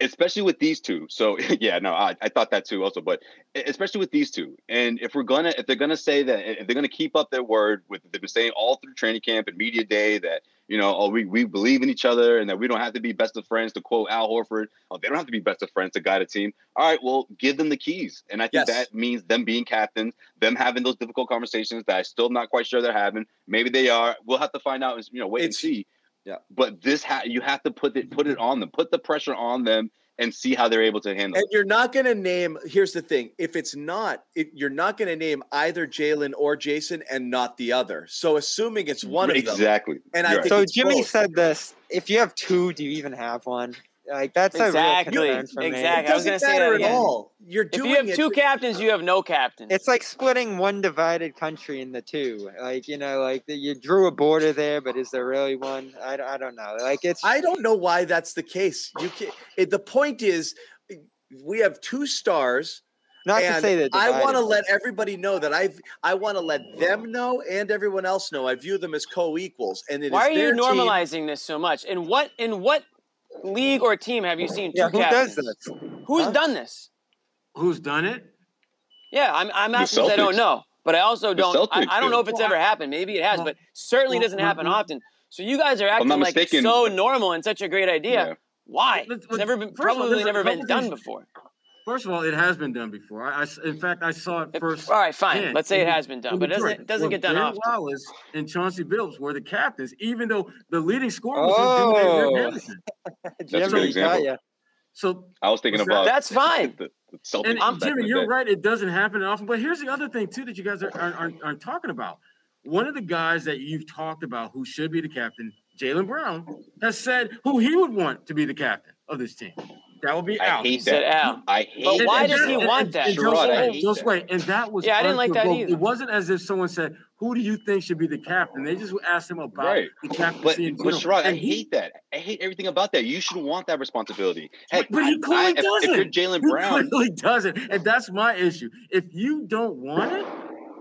especially with these two. So yeah, no, I, I thought that too also, but especially with these two. And if we're gonna, if they're gonna say that, if they're gonna keep up their word with, they've been saying all through training camp and media day that you know, oh, we we believe in each other and that we don't have to be best of friends. To quote Al Horford, oh, they don't have to be best of friends to guide a team. All right, well, give them the keys, and I think Yes. that means them being captains, them having those difficult conversations that I'm still not quite sure they're having. Maybe they are. We'll have to find out. and You know, wait It's- and see. yeah. But this, ha- you have to put it put it on them, put the pressure on them, and see how they're able to handle. it. And you're not going to name. Here's the thing: if it's not, if you're not going to name either Jaylen or Jayson, and not the other. So assuming it's one of them, exactly. and I You're think So Jimmy both. said this: if you have two, do you even have one? Like that's Exactly, a real concern for me. exactly. it doesn't gonna say matter that at again. all. You're If doing you have it. two captains, you have no captains. It's like splitting one divided country into two. Like you know, like you drew a border there, but is there really one? I, I don't know. Like it's I don't know why that's the case. You can. It, the point is, we have two stars. not to say that I want to let everybody know that I've. I want to let them know and everyone else know. I view them as co-equals, and it is Why are you their team. normalizing this so much? In what in what league or team have you seen two Yeah, who does this? Who's Huh? done this? Who's done it? Yeah, I'm I'm asking asking 'cause I don't know, but I also don't. I, I don't know if it's ever happened. Maybe it has, but certainly doesn't happen mm-hmm. often. So you guys are acting like mistaken- so normal and such a great idea. Yeah. Why? Let's- It's never been first all, probably never been done things- before. First of all, it has been done before. I, in fact, I saw it first. all right, fine. hand Let's say it has been done, but it doesn't it doesn't when get done Ben often. Wallace and Chauncey Billups were the captains, even though the leading scorer was oh. a dude named Oh. That's a good example. ya. So I was thinking What's about That's fine. the, the Celtics. And back in Jimmy, you're day. right. It doesn't happen often. But here's the other thing too that you guys are, aren't, aren't, aren't talking about. One of the guys that you've talked about who should be the captain, Jaylen Brown, has said who he would want to be the captain of this team. That would be I Al. hate said that. Al. I hate But that. why And- does and- he and- want and- that? and Sherrod, just wait, just that. wait. And that was Yeah, I didn't like that either. It wasn't as if someone said, "Who do you think should be the captain?" They just asked him about Right. the But, captaincy. but general. Sherrod, I he- hate that. I hate everything about that. You should want that responsibility. Heck, But, but he clearly I- if, doesn't. if you're Jaylen He Brown, clearly doesn't, and that's my issue. If you don't want it,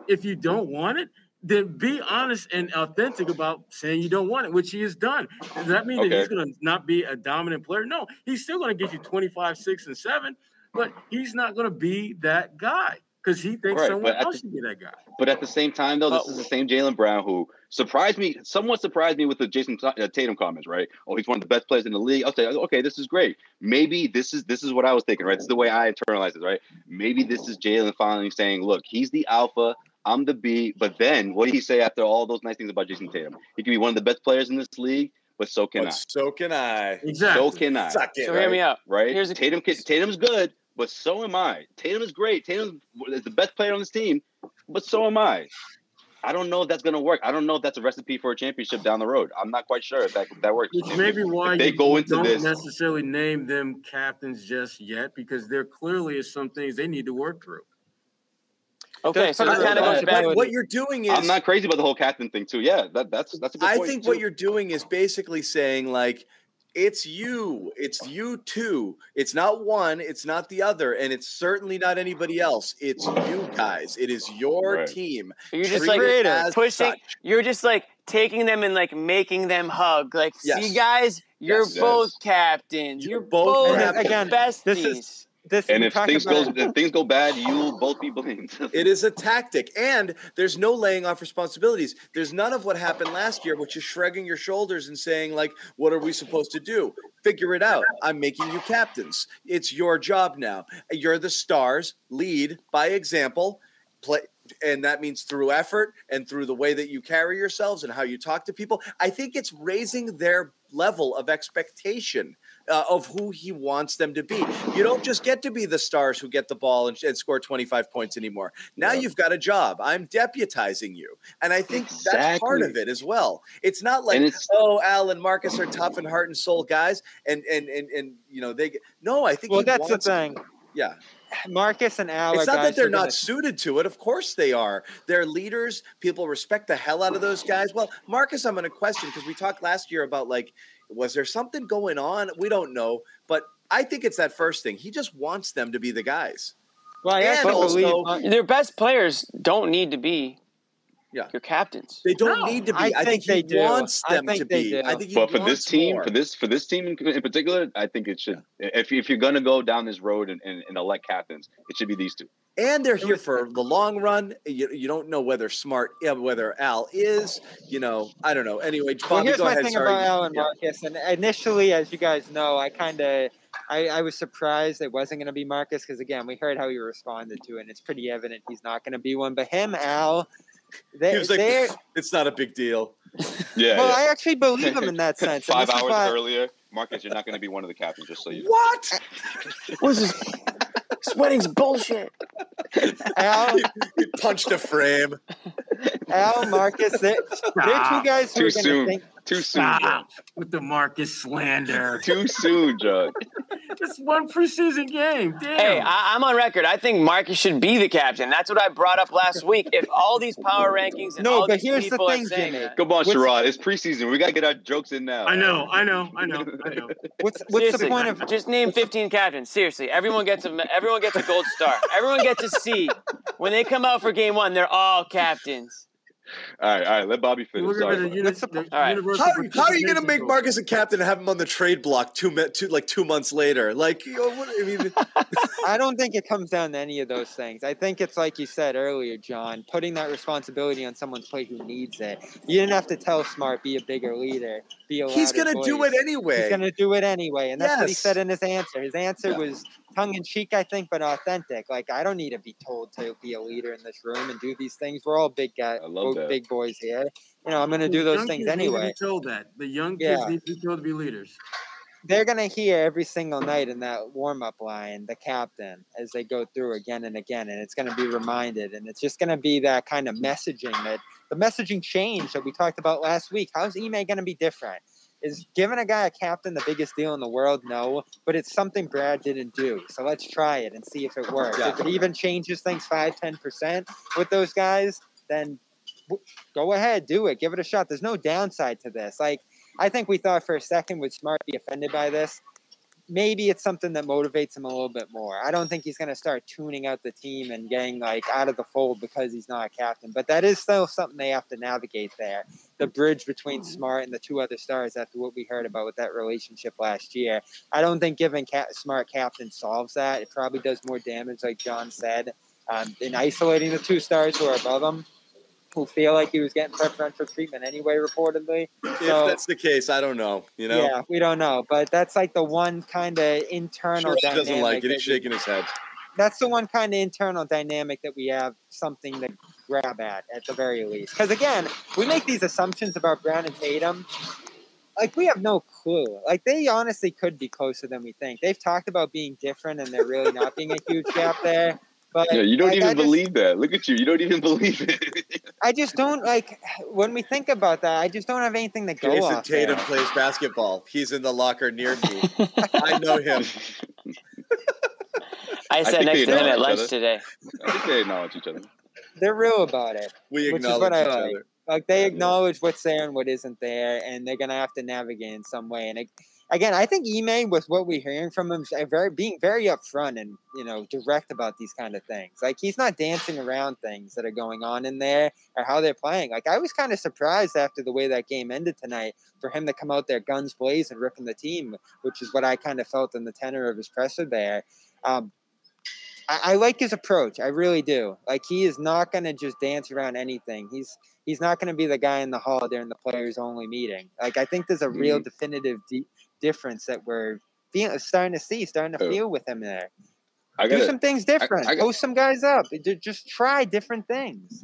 if you don't want it, then be honest and authentic about saying you don't want it, which he has done. Does that mean that he's going to not be a dominant player? No, he's still going to get you 25, 6, and 7, but he's not going to be that guy because he thinks Right, someone but at else the- should be that guy. But at the same time, though, this But- is the same Jaylen Brown who surprised me, somewhat surprised me with the Jayson uh, Tatum comments, right? Oh, he's one of the best players in the league. I'll say, okay, this is great. Maybe this is this is what I was thinking, right? This is the way I internalize it, right? Maybe this is Jaylen finally saying, look, he's the alpha. I'm the B. But then, what did he say after all those nice things about Jayson Tatum? He can be one of the best players in this league, but so can But I. so can I. Exactly. So can I. Suck it. So hear me out. right? Here's a- Tatum. can- Tatum's good, but so am I. Tatum is great. Tatum is the best player on this team, but so am I. I don't know if that's gonna work. I don't know if that's a recipe for a championship down the road. I'm not quite sure if that if that works. Which If- may be if why they you go into don't this. necessarily name them captains just yet, because there clearly is some things they need to work through. Okay, so put kind of goes back. What, what you're doing is I'm not crazy about the whole captain thing too. Yeah, that, that's that's a good I point, think what you're doing is basically saying like it's you, it's you two. It's not one, it's not the other, and it's certainly not anybody else. It's you guys. It is your Right. team. You're just Treat like it as pushing. such. You're just like taking them and like making them hug. Like, Yes. see, guys, you're Yes. both Yes. captains. You're You're, both both, captains. Again, besties. this is- This And if things about- goes if things go bad, you'll both be blamed. It is a tactic, and there's no laying off responsibilities. There's none of what happened last year, which is shrugging your shoulders and saying, like, what are we supposed to do? Figure it out. I'm making you captains. It's your job now. You're the stars. Lead by example. Play, and that means through effort and through the way that you carry yourselves and how you talk to people. I think it's raising their level of expectation uh, of who he wants them to be. You don't just get to be the stars who get the ball and, and score 25 points anymore. Now Yeah. you've got a job. I'm deputizing you. And I think that's part of it as well. It's not like, And it's- oh, Al and Marcus are tough and heart and soul guys. And, and, and, and you know, they get, no, I think well, he that's the thing. Yeah. Marcus and Al It's are not guys that they're who are gonna- not suited to it. Of course they are. They're leaders. People respect the hell out of those guys. Well, Marcus, I'm going to question because we talked last year about like, was there something going on? We don't know. But I think it's that first thing. He just wants them to be the guys. Well, I and actually believe also- Their best players don't need to be Yeah. your captains. They don't No, need to be. I I, think, think he they do. wants I them think to they be. do. I think he but for this team, more. for this for this team in, in particular, I think it should. If if you're gonna go down this road and, and, and elect captains, it should be these two. And they're here for the long run. You, you don't know whether smart, yeah, whether Al is. You know, I don't know. Anyway, Bobby, well, here's go my ahead. thing Sorry. about Al and Yeah. Marcus. And initially, as you guys know, I kind of, I, I was surprised it wasn't going to be Marcus because again, we heard how he responded to it, and it's pretty evident he's not going to be one. But him, Al, they, He was like, they're it's not a big deal. Yeah. well, yeah. I actually believe him in that sense. Five hours why- earlier, Marcus, you're not gonna be one of the captains, just so you. know. What? What's this? This wedding's bullshit. Al, he punched a frame. Al, Marcus, they're, they're two guys who Too are going to soon. think. Too soon, John. Stop with the Marcus slander. Too soon, John. it's one preseason game. Damn. Hey, I, I'm on record. I think Marcus should be the captain. That's what I brought up last week. If all these power rankings and No, all but these here's the people thing, are saying Jimmy. Come on, What's- Sherrod. It's preseason. We gotta get our jokes in now. I know, I know, I know, I know. What's what's the point of? just name 15 captains? Seriously, everyone gets a everyone gets a gold star. Everyone gets a C. When they come out for game one, they're all captains. All right, all right. Let Bobby finish. We're Sorry, gonna bud. uni- What's the- the All right. How, how are you going to make. Marcus a captain and have him on the trade block two, two like two months later? Like, you know, what, I mean, I don't think it comes down to any of those things. I think it's like you said earlier, John, putting that responsibility on someone's plate who needs it. You didn't have to tell Smart be a bigger leader. Be a He's gonna do it anyway. He's gonna do it anyway, and that's what he said in his answer. His answer Yeah. was tongue in cheek, I think, but authentic. Like I don't need to be told to be a leader in this room and do these things. We're all big guys, I love that. big boys here. You know, I'm gonna do those things kids need to be anyway. told that the young kids Yeah. need to be told to be leaders. They're gonna hear every single night in that warm up line the captain as they go through again and again, and it's gonna be reminded, and it's just gonna be that kind of messaging that the messaging change that we talked about last week. How's Ime gonna be different? Is giving a guy a captain the biggest deal in the world? No, but it's something Brad didn't do. So let's try it and see if it works. Yeah. If it even changes things 5 10% with those guys, then w- go ahead, do it. Give it a shot. There's no downside to this. Like, I think we thought for a second would Smart be offended by this. Maybe it's something that motivates him a little bit more. I don't think he's going to start tuning out the team and getting like out of the fold because he's not a captain. But that is still something they have to navigate there. The bridge between Smart and the two other stars after what we heard about with that relationship last year. I don't think giving Cap- Smart captain solves that. It probably does more damage, like John said, um, in isolating the two stars who are above him, who feel like he was getting preferential treatment anyway, reportedly. if So- that's the case, I don't know. You know, Yeah, we don't know, but that's like the one kind of internal Sure, he doesn't like it. He's shaking his head. that's the one kind of internal dynamic that we have something to grab at, at the very least. Because again, we make these assumptions about Brown and Tatum. Like we have no clue. Like they honestly could be closer than we think. They've talked about being different, and there really not being a huge gap there. But Yeah, you don't like, even I just- believe that. Look at you. You don't even believe it. I just don't like when we think about that. I just don't have anything to go Jason off. Tatum there. plays basketball. He's in the locker near me. I know him. I sat think next they to him at lunch other. today. I think they acknowledge each other. They're real about it. We Which is acknowledge what I each like. other. Like they acknowledge what's there and what isn't there, and they're gonna have to navigate in some way. And it, again, I think Ime, with what we're hearing from him, very being very upfront and you know direct about these kind of things. Like he's not dancing around things that are going on in there or how they're playing. Like I was kind of surprised after the way that game ended tonight for him to come out there guns blazing, and ripping the team, which is what I kind of felt in the tenor of his presser there. Um, I, I like his approach. I really do. Like he is not going to just dance around anything. He's he's not going to be the guy in the hall during the players only meeting. Like I think there's a real definitive di- difference that we're starting to see, starting to Oh. feel with him there. I Do some things different. I got- Post some guys up. Just try different things.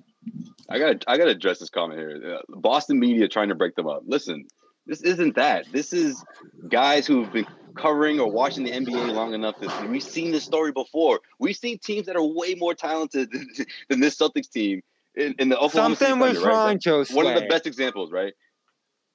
I got I got to address this comment here. Uh, Boston media trying to break them up. Listen, this isn't that. This is guys who've been covering or watching the NBA long enough that we've seen this story before. We've seen teams that are way more talented than, than this Celtics team in, in the Oklahoma City Something was Thunder, right? wrong, Joe. One of the best examples, right?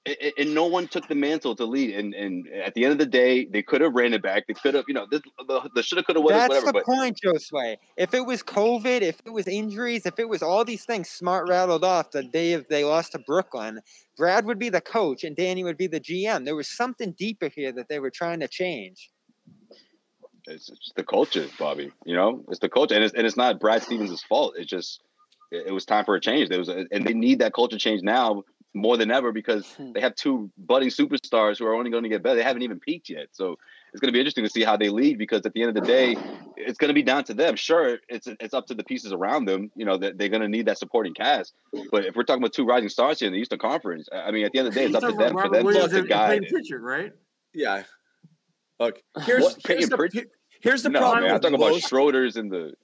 And- and- no one took the mantle to lead. And and at the end of the day, they could have ran it back. They could have, you know, this, the, the shoulda, coulda, woulda, That's whatever. the But point, Josue. If it was COVID, if it was injuries, if it was all these things Smart rattled off the day of they lost to Brooklyn, Brad would be the coach and Danny would be the GM. There was something deeper here that they were trying to change. it's, it's the culture, Bobby. You know, it's the culture, and it's and it's not Brad Stevens' fault. It's just it, it was time for a change. There was, a, and they need that culture change now more than ever because Hmm. they have two budding superstars who are only going to get better. They haven't even peaked yet, so it's going to be interesting to see how they lead because at the end of the day, it's going to be down to them. Sure, it's it's up to the pieces around them. You know that they're going to need that supporting cast. But if we're talking about two rising stars here in the Eastern Conference, I I mean, at the end of the day, it's You up to talking about them for Robert them Williams to guide. Payton Pritchard, right? Yeah. Look, here's What? here's Payton the, Pritchard? here's the no, problem. man, I'm with talking about most- Schroeder's and the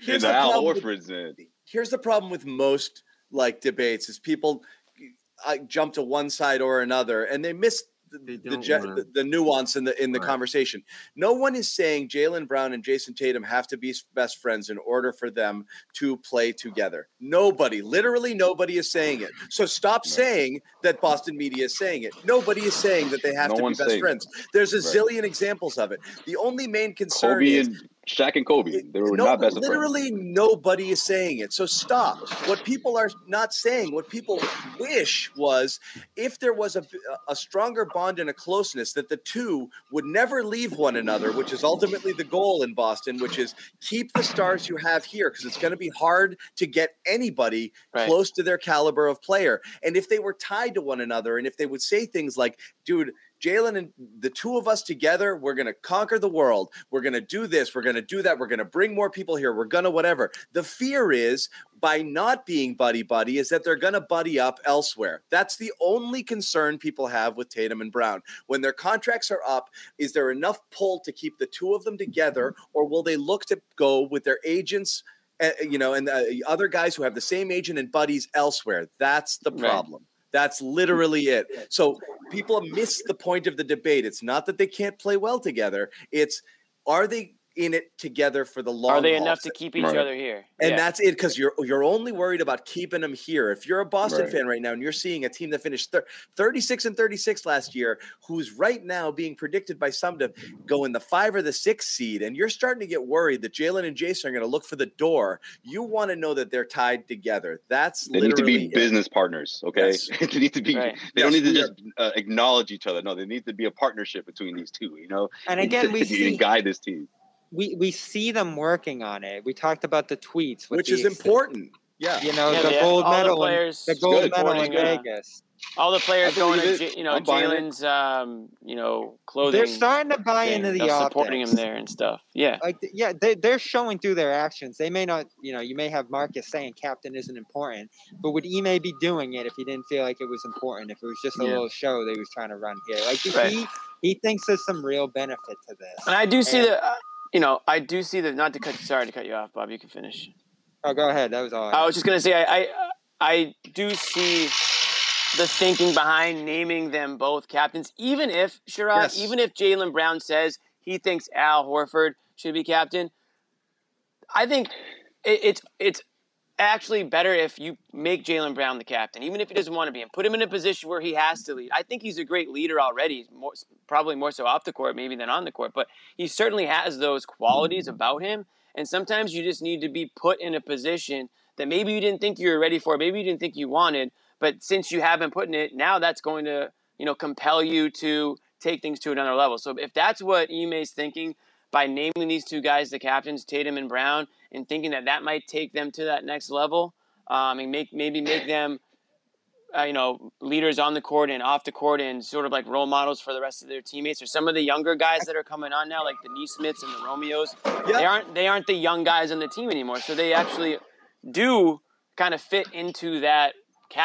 here's and the the Al problem with- Horfords here's the problem with most like debates is people uh, jump to one side or another and they miss the, the, don't ge- wanna- the, the nuance in the in the Right. conversation. No one is saying Jaylen Brown and Jayson Tatum have to be best friends in order for them to play together. Nobody, literally nobody is saying it. So stop Right. saying that Boston media is saying it. Nobody is saying that they have No to be best saying it. friends. There's a Right. zillion examples of it. The only main concern Kobe is and Shaq and Kobe. They were no, not best of friends. literally nobody is saying it. So stop. What people are not saying, what people wish was if there was a, a stronger bond and a closeness that the two would never leave one another, which is ultimately the goal in Boston, which is keep the stars you have here because it's going to be hard to get anybody Right. close to their caliber of player. And if they were tied to one another and if they would say things like, dude, Jaylen and the two of us together, we're going to conquer the world. We're going to do this. We're going to do that. We're going to bring more people here. We're going to whatever. The fear is by not being buddy buddy is that they're going to buddy up elsewhere. That's the only concern people have with Tatum and Brown. When their contracts are up, is there enough pull to keep the two of them together, or will they look to go with their agents? uh, you know, and uh, other guys who have the same agent and buddies elsewhere. That's the problem. That's literally it. So people miss the point of the debate. It's not that they can't play well together. It's are they in it together for the long Are they haul? enough to keep each Right. other here? And Yeah. that's it because you're you're only worried about keeping them here. If you're a Boston Right. fan right now and you're seeing a team that finished thir- 36 and 36 last year, who's right now being predicted by some to go in the five or the six seed, and you're starting to get worried that Jaylen and Jayson are going to look for the door, you want to know that they're tied together. That's They need to be it. business partners, okay? Yes. they need to be. Right. They don't need to just uh, acknowledge each other. No, they need to be a partnership between these two. You know, And again, we to see guide this team. We we see them working on it. We talked about the tweets, which the is ex- important. Yeah. You know, Yeah, the they- gold all the medal, in, players the gold Good. medal in good. Vegas. all the players I going to believe J- it. you know I'm buying it. Jaylen's um you know clothing. They're starting to buy thing, into the of optics. supporting him there and stuff. Yeah. Like, yeah, they, they're showing through their actions. They may not, you know, you may have Marcus saying captain isn't important, but would Ime be doing it if he didn't feel like it was important? If it was just a Yeah. little show they was trying to run here? Like, Right. he he thinks there's some real benefit to this. And I do see And- the uh, you know I do see the not to cut sorry to cut you off, Bob. You can finish. Oh, go ahead. That was all. I was just gonna say I I, I do see the thinking behind naming them both captains, even if Sherrod, Yes. even if Jaylen Brown says he thinks Al Horford should be captain. I think it, it's it's actually better if you make Jaylen Brown the captain, even if he doesn't want to be, and put him in a position where he has to lead. I think he's a great leader already, more, probably more so off the court maybe than on the court, but he certainly has those qualities about him. And sometimes you just need to be put in a position that maybe you didn't think you were ready for, maybe you didn't think you wanted, but since you have been put in it, now that's going to you know compel you to take things to another level. So if that's what Ime's thinking by naming these two guys the captains, Tatum and Brown, and thinking that that might take them to that next level, um, and make maybe make them, uh, you know, leaders on the court and off the court, and sort of like role models for the rest of their teammates, or some of the younger guys that are coming on now, like the Nesmiths and the Romeos. They aren't they aren't the young guys on the team anymore, so they actually do kind of fit into that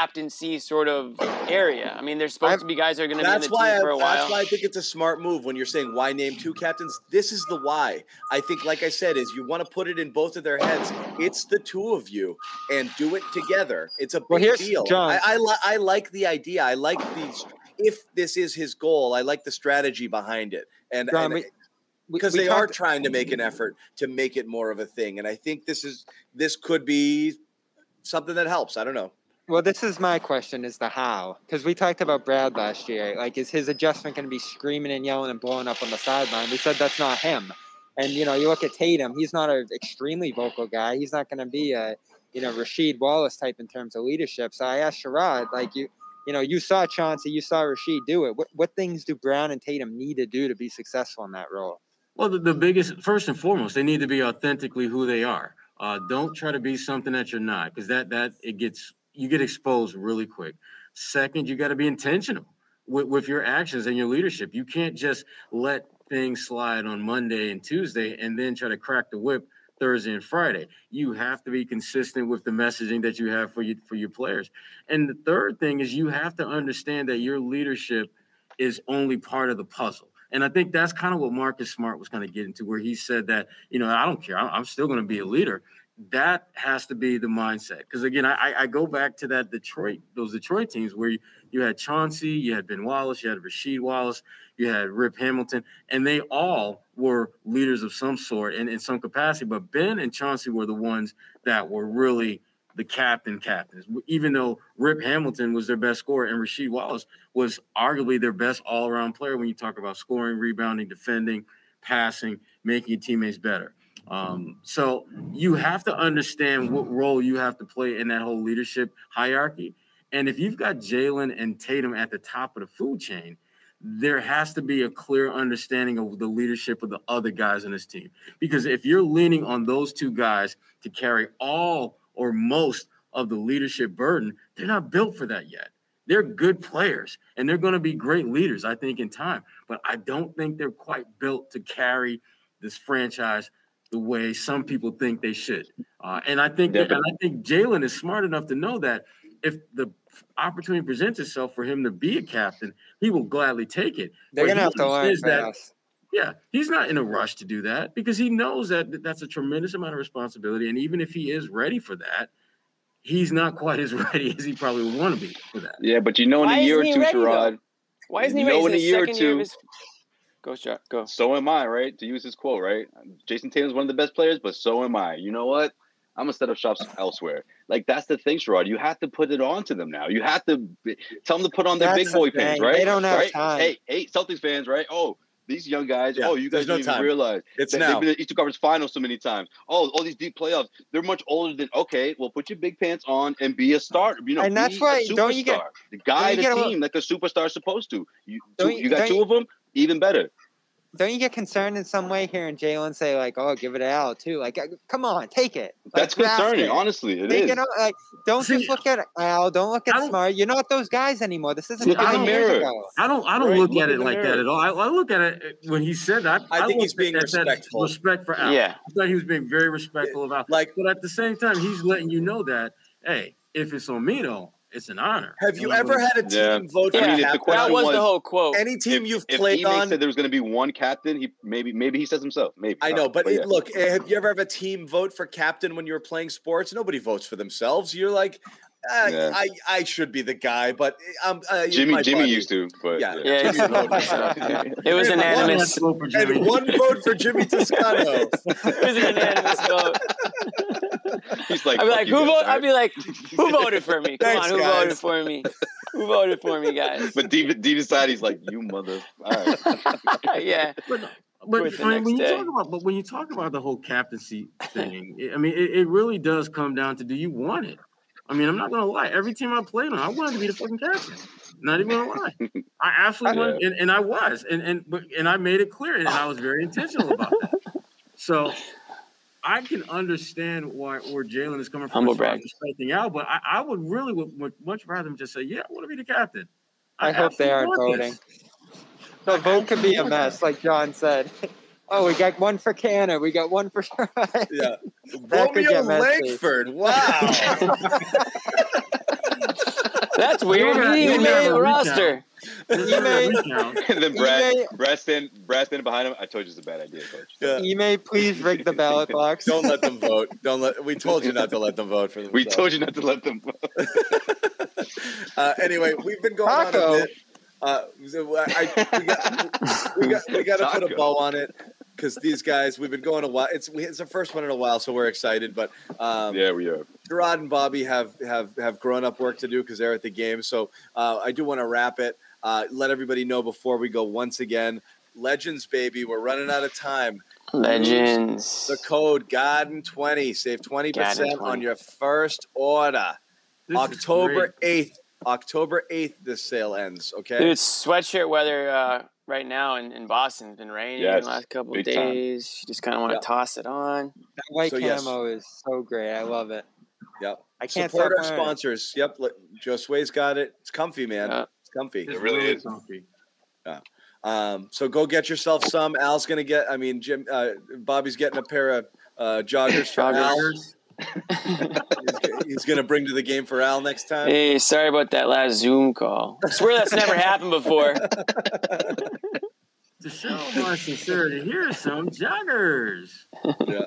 captaincy sort of area. I mean, there's supposed I've- to be guys that are going to be in the why. team I, for a while. that's why I think it's a smart move when you're saying why name two captains. This is the why. I think, like I said, is you want to put it in both of their heads. It's the two of you and do it together. It's a big Well, deal. John- I, I, li- I like the idea. I like these. If this is his goal, I like the strategy behind it. And, John, and we- we- because we they are trying to make an effort to make it more of a thing. And I think this is this could be something that helps. I don't know. Well, this is my question: is the how? Because we talked about Brad last year. Like, is his adjustment going to be screaming and yelling and blowing up on the sideline? We said that's not him. And you know, you look at Tatum; he's not an extremely vocal guy. He's not going to be a you know Rasheed Wallace type in terms of leadership. So I asked Sherrod, like you, you know, you saw Chauncey, you saw Rasheed do it. What what things do Brown and Tatum need to do to be successful in that role? Well, the, the biggest, first and foremost, they need to be authentically who they are. Uh, don't try to be something that you're not, because that that it gets you get exposed really quick. Second, you got to be intentional with, with your actions and your leadership. You can't just let things slide on Monday and Tuesday and then try to crack the whip Thursday and Friday. You have to be consistent with the messaging that you have for you for your players. And the third thing is you have to understand that your leadership is only part of the puzzle. And I think that's kind of what Marcus Smart was kind of getting to, where he said that, you know, I don't care. I'm I'm still going to be a leader. That has to be the mindset. Because again, I, I- go back to that Detroit, those Detroit teams where you, you had Chauncey, you had Ben Wallace, you had Rasheed Wallace, you had Rip Hamilton, and they all were leaders of some sort and in some capacity. But Ben and Chauncey were the ones that were really the captain captains. Even though Rip Hamilton was their best scorer and Rasheed Wallace was arguably their best all-around player when you talk about scoring, rebounding, defending, passing, making teammates better. Um, so you have to understand what role you have to play in that whole leadership hierarchy. And if you've got Jaylen and Tatum at the top of the food chain, there has to be a clear understanding of the leadership of the other guys in this team. Because if you're leaning on those two guys to carry all or most of the leadership burden, they're not built for that yet. They're good players and they're going to be great leaders, I think, in time. But I don't think they're quite built to carry this franchise the way some people think they should. Uh, and I think that, and I think Jaylen is smart enough to know that if the opportunity presents itself for him to be a captain, he will gladly take it. They're But gonna have to learn understands that fast. yeah, he's not in a rush to do that because he knows that that's a tremendous amount of responsibility. And even if he is ready for that, he's not quite as ready as he probably would want to be for that. Yeah, but you know, in Why a year or two, ready, though? Sherrod. Why isn't he you ready? know, He's in a year or second year of two. his- Go, Shark. Go. So am I, right? To use his quote, right? Jayson Tatum's one of the best players, but so am I. You know what? I'm gonna set up shops elsewhere. Like that's the thing, Sherrod. You have to put it on to them now. You have to be- tell them to put on their That's big the boy pants, right? They don't have right? time. Hey, hey, Celtics fans, right? Oh, these young guys. Yeah, oh, you guys there's no don't even time. realize It's that now. they've been in the Eastern Conference Finals so many times. Oh, all these deep playoffs. They're much older than. Okay, well, put your big pants on and be a star. You know, And that's be why- don't you get- the guy, you the get a team, little- like a superstar supposed to. You, two, you- you got two you- of them, even better. Don't you get concerned in some way hearing Jaylen say like, "Oh, give it Al too"? Like, uh, come on, take it. Like, That's grasp concerning. it. Honestly, it Take is. it out, like, don't See, just look at Al. Don't look I at don't- Smart. You're not those guys anymore. This isn't Look in the mirror. ago. I don't I don't Right, look, look at it the like that at all. I, I look at it when he said that. I think he's being respectful. Respect for Al. Yeah. I thought he was being very respectful of Al. Like, But at the same time, he's letting you know that, hey, if it's on me though, it's an honor. have you know, ever had a team Yeah. vote for Yeah, I mean, if the captain? question That was was- the whole quote. Any team if, you've if played Ime on? said there was going to be one captain, he maybe maybe he says himself. Maybe I know, but, yeah. look, eh, have you ever have a team vote for captain when you were playing sports? Nobody votes for themselves. You're like, ah, Yeah. I, I should be the guy, but I'm uh, Jimmy Jimmy buddy. used to, but Yeah. yeah. Yeah, he's Jimmy voted. himself. It was And one unanimous. Let's go for Jimmy. and one vote for Jimmy Toscano. It was an unanimous vote. He's like, I'd be like, who guys," voted? I'd be like, who voted for me? Come Thanks, on, who guys. voted for me? Who voted for me, guys? But deep deep inside, he's like, you mother. All right. yeah. But, but I mean, when you day. talk about but when you talk about the whole captaincy thing, it- I mean, it, it really does come down to do you want it? I mean, I'm not gonna lie. Every team I played on, I wanted to be the fucking captain. Not even gonna lie. I absolutely wanted, and, and I was, and and but and I made it clear, and I was very intentional about that. So I can understand why where Jaylen is coming from Humble as far as brag. respecting out, but I, I would really would, would much rather him just say, "Yeah, I want to be the captain." I hope they aren't voting. this. The vote could be a mess, like John said. Oh, we got one for Kanter. We got one for. Yeah. That could Romeo get. Langford. Wow. That's weird. have- He you made a the recount. roster. There's You no may- recount. and then Brad may- Brad stand Brad standing behind him. I told you it's a bad idea, coach. Yeah. You may please rig the ballot box. Don't let them vote. Don't let. We told you not to let them vote for themselves. We told you not to let them. uh, anyway, we've been going on a bit. Uh, so I, we got we got we got to put a bow on it because these guys we've been going a while. It's it's the first one in a while, so we're excited. But um, yeah, we are. Gerard and Bobby have have have grown up work to do because they're at the game. So uh, I do want to wrap it. Uh, let everybody know before we go once again. Legends, baby, we're running out of time. Legends. The code Garden twenty save twenty percent Garden 20. on your first order. This October eighth. October eighth. This sale ends. Okay. Dude, it's sweatshirt weather uh, right now in, in Boston. It's been raining Yes, the last couple of big time. days. You just kind of want to Yeah. toss it on. That white So, yes. camo is so great. I love it. Yep. I can't Support our wearing it. sponsors. Yep. Look, Josue's got it. It's comfy, man. Yeah. It's comfy. It's It really is. comfy. Um, so go get yourself some. Al's gonna get. I mean, Jim. Uh, Bobby's getting a pair of uh, joggers for Al. Joggers. He's, he's gonna bring to the game for Al next time. Hey, sorry about that last Zoom call. I swear that's never happened before. To show my sincerity, here are some joggers. Yeah.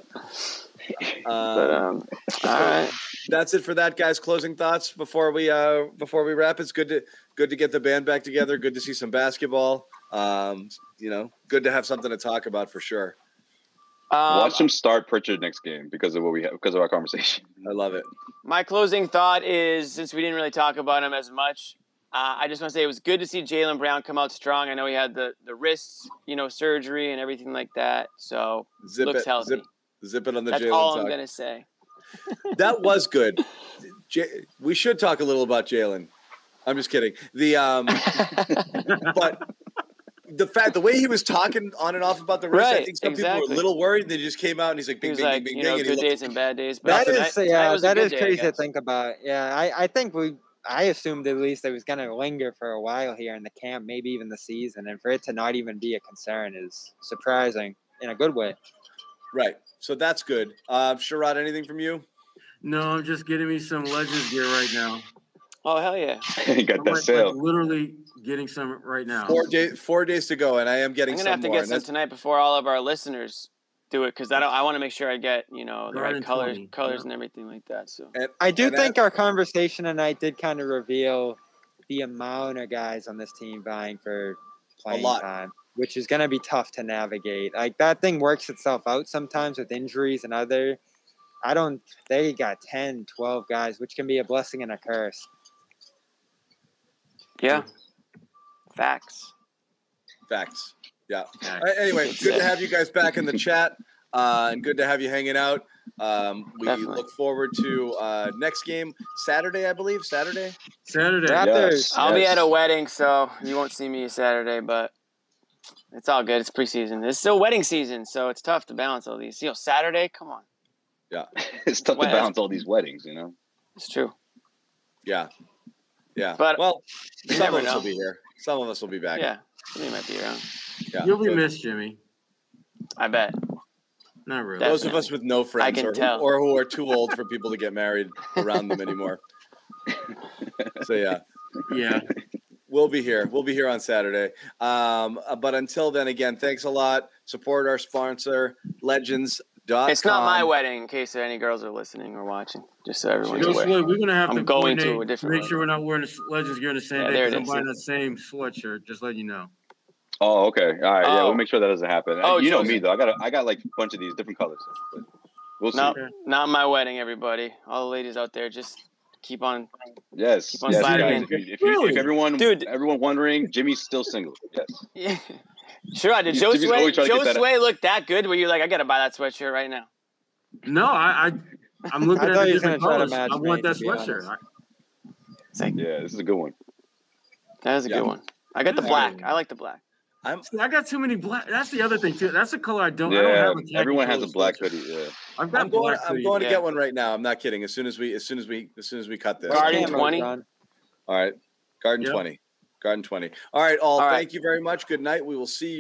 But Um, um, all right. that's it for that, guys. Closing thoughts before we uh before we wrap. It's good to good to get the band back together. Good to see some basketball. Um, you know, good to have something to talk about for sure. Um, Watch him start Pritchard next game because of what we have because of our conversation. I love it. My closing thought is since we didn't really talk about him as much, uh, I just want to say it was good to see Jaylen Brown come out strong. I know he had the the wrist, you know, surgery and everything like that. So Zip looks it. healthy. Zip, zip it on the That's Jaylen all talk. I'm gonna say. That was good. J- we should talk a little about Jaylen. I'm just kidding. The um, but the fact the way he was talking on and off about the wrist, I think some people were a little worried. They just came out and he's like, He bing, was bing, like, bing, bing, know, bing, and he good looked- days and bad days. But That tonight, is, tonight yeah, was that good is day, crazy to think about. Yeah, I, I think we I assumed at least it was going to linger for a while here in the camp, maybe even the season, and for it to not even be a concern is surprising in a good way. Right. So that's good. Uh, Sherrod, anything from you? No, I'm just getting me some Legends gear right now. Oh hell yeah! you got I'm that like, sale. like literally getting some right now. Four days. Four days to go, and I am getting I'm gonna some have to more. get some tonight before all of our listeners do it because I don't. I want to make sure I get you know the right colors, 20, colors yeah. and everything like that. So and- I do think that- our conversation tonight did kind of reveal the amount of guys on this team vying for playing lot. time, which is going to be tough to navigate. Like that thing works itself out sometimes with injuries and other. I don't. They got 10, 12 guys, which can be a blessing and a curse. yeah, facts. Facts. Yeah. Facts. All right, anyway, Good good to have you guys back in the chat, uh, and good to have you hanging out. Um, we Definitely. look forward to uh, next game Saturday, I believe. Saturday. Saturday. Yes. I'll be at a wedding, so you won't see me Saturday, but it's all good. It's preseason. It's still wedding season, so it's tough to balance all these. You know, Saturday, come on, Yeah, it's tough to balance all these weddings, you know. it's true. Yeah. Yeah. But well, you some never of us will be here. Some of us will be back. Yeah, you might be around. Yeah. You'll be So missed, Jimmy. I bet. Not really. Those of us with no friends, can or, who, tell. or who are too old for people to get married around them anymore. so yeah. yeah. We'll be here. We'll be here on Saturday. Um, uh, but until then, again, thanks a lot. Support our sponsor, Legends. It's not my wedding, in case any girls are listening or watching. Just so everyone's Joe aware. Slade, we're gonna have I'm to going to a different Make sure we're not wearing the Legends gear on the same Yeah, day there I'm buying the same sweatshirt. Just let you know. Oh, okay. All right. Yeah, Oh. we'll make sure that doesn't happen. Oh, you know me though. I got a, I got like a bunch of these different colors. But we'll see. No, Okay. not my wedding, everybody. All the ladies out there, just keep on. Yes. Keep on yes, sliding guys. in. If, you, if, you, Really? if everyone, Dude. everyone wondering, Jimmy's still single. Yes. Yeah. Sure, did Jimmy's Joe always Sway, Joe get that- Sway look that good? Where you're like, I gotta buy that sweatshirt right now. No, I, I I'm looking I at thought the different gonna try to colors. I want me, that sweatshirt. honest. Like Yeah, this is a good one. that is a Yeah. good one. I got the black. I like the black. I'm See, I got too many black. That's the other thing too. That's the color I don't. Yeah, I don't have a khaki everyone has a black hoodie. Yeah. I've got I'm going. black I'm hoodies. going to Yeah. get one right now. I'm not kidding. As soon as we, as soon as we, as soon as we cut this. Garden 20? All right. Garden Yep. twenty. Garden twenty. All right, all. All right. Thank you very much. Good night. We will see you.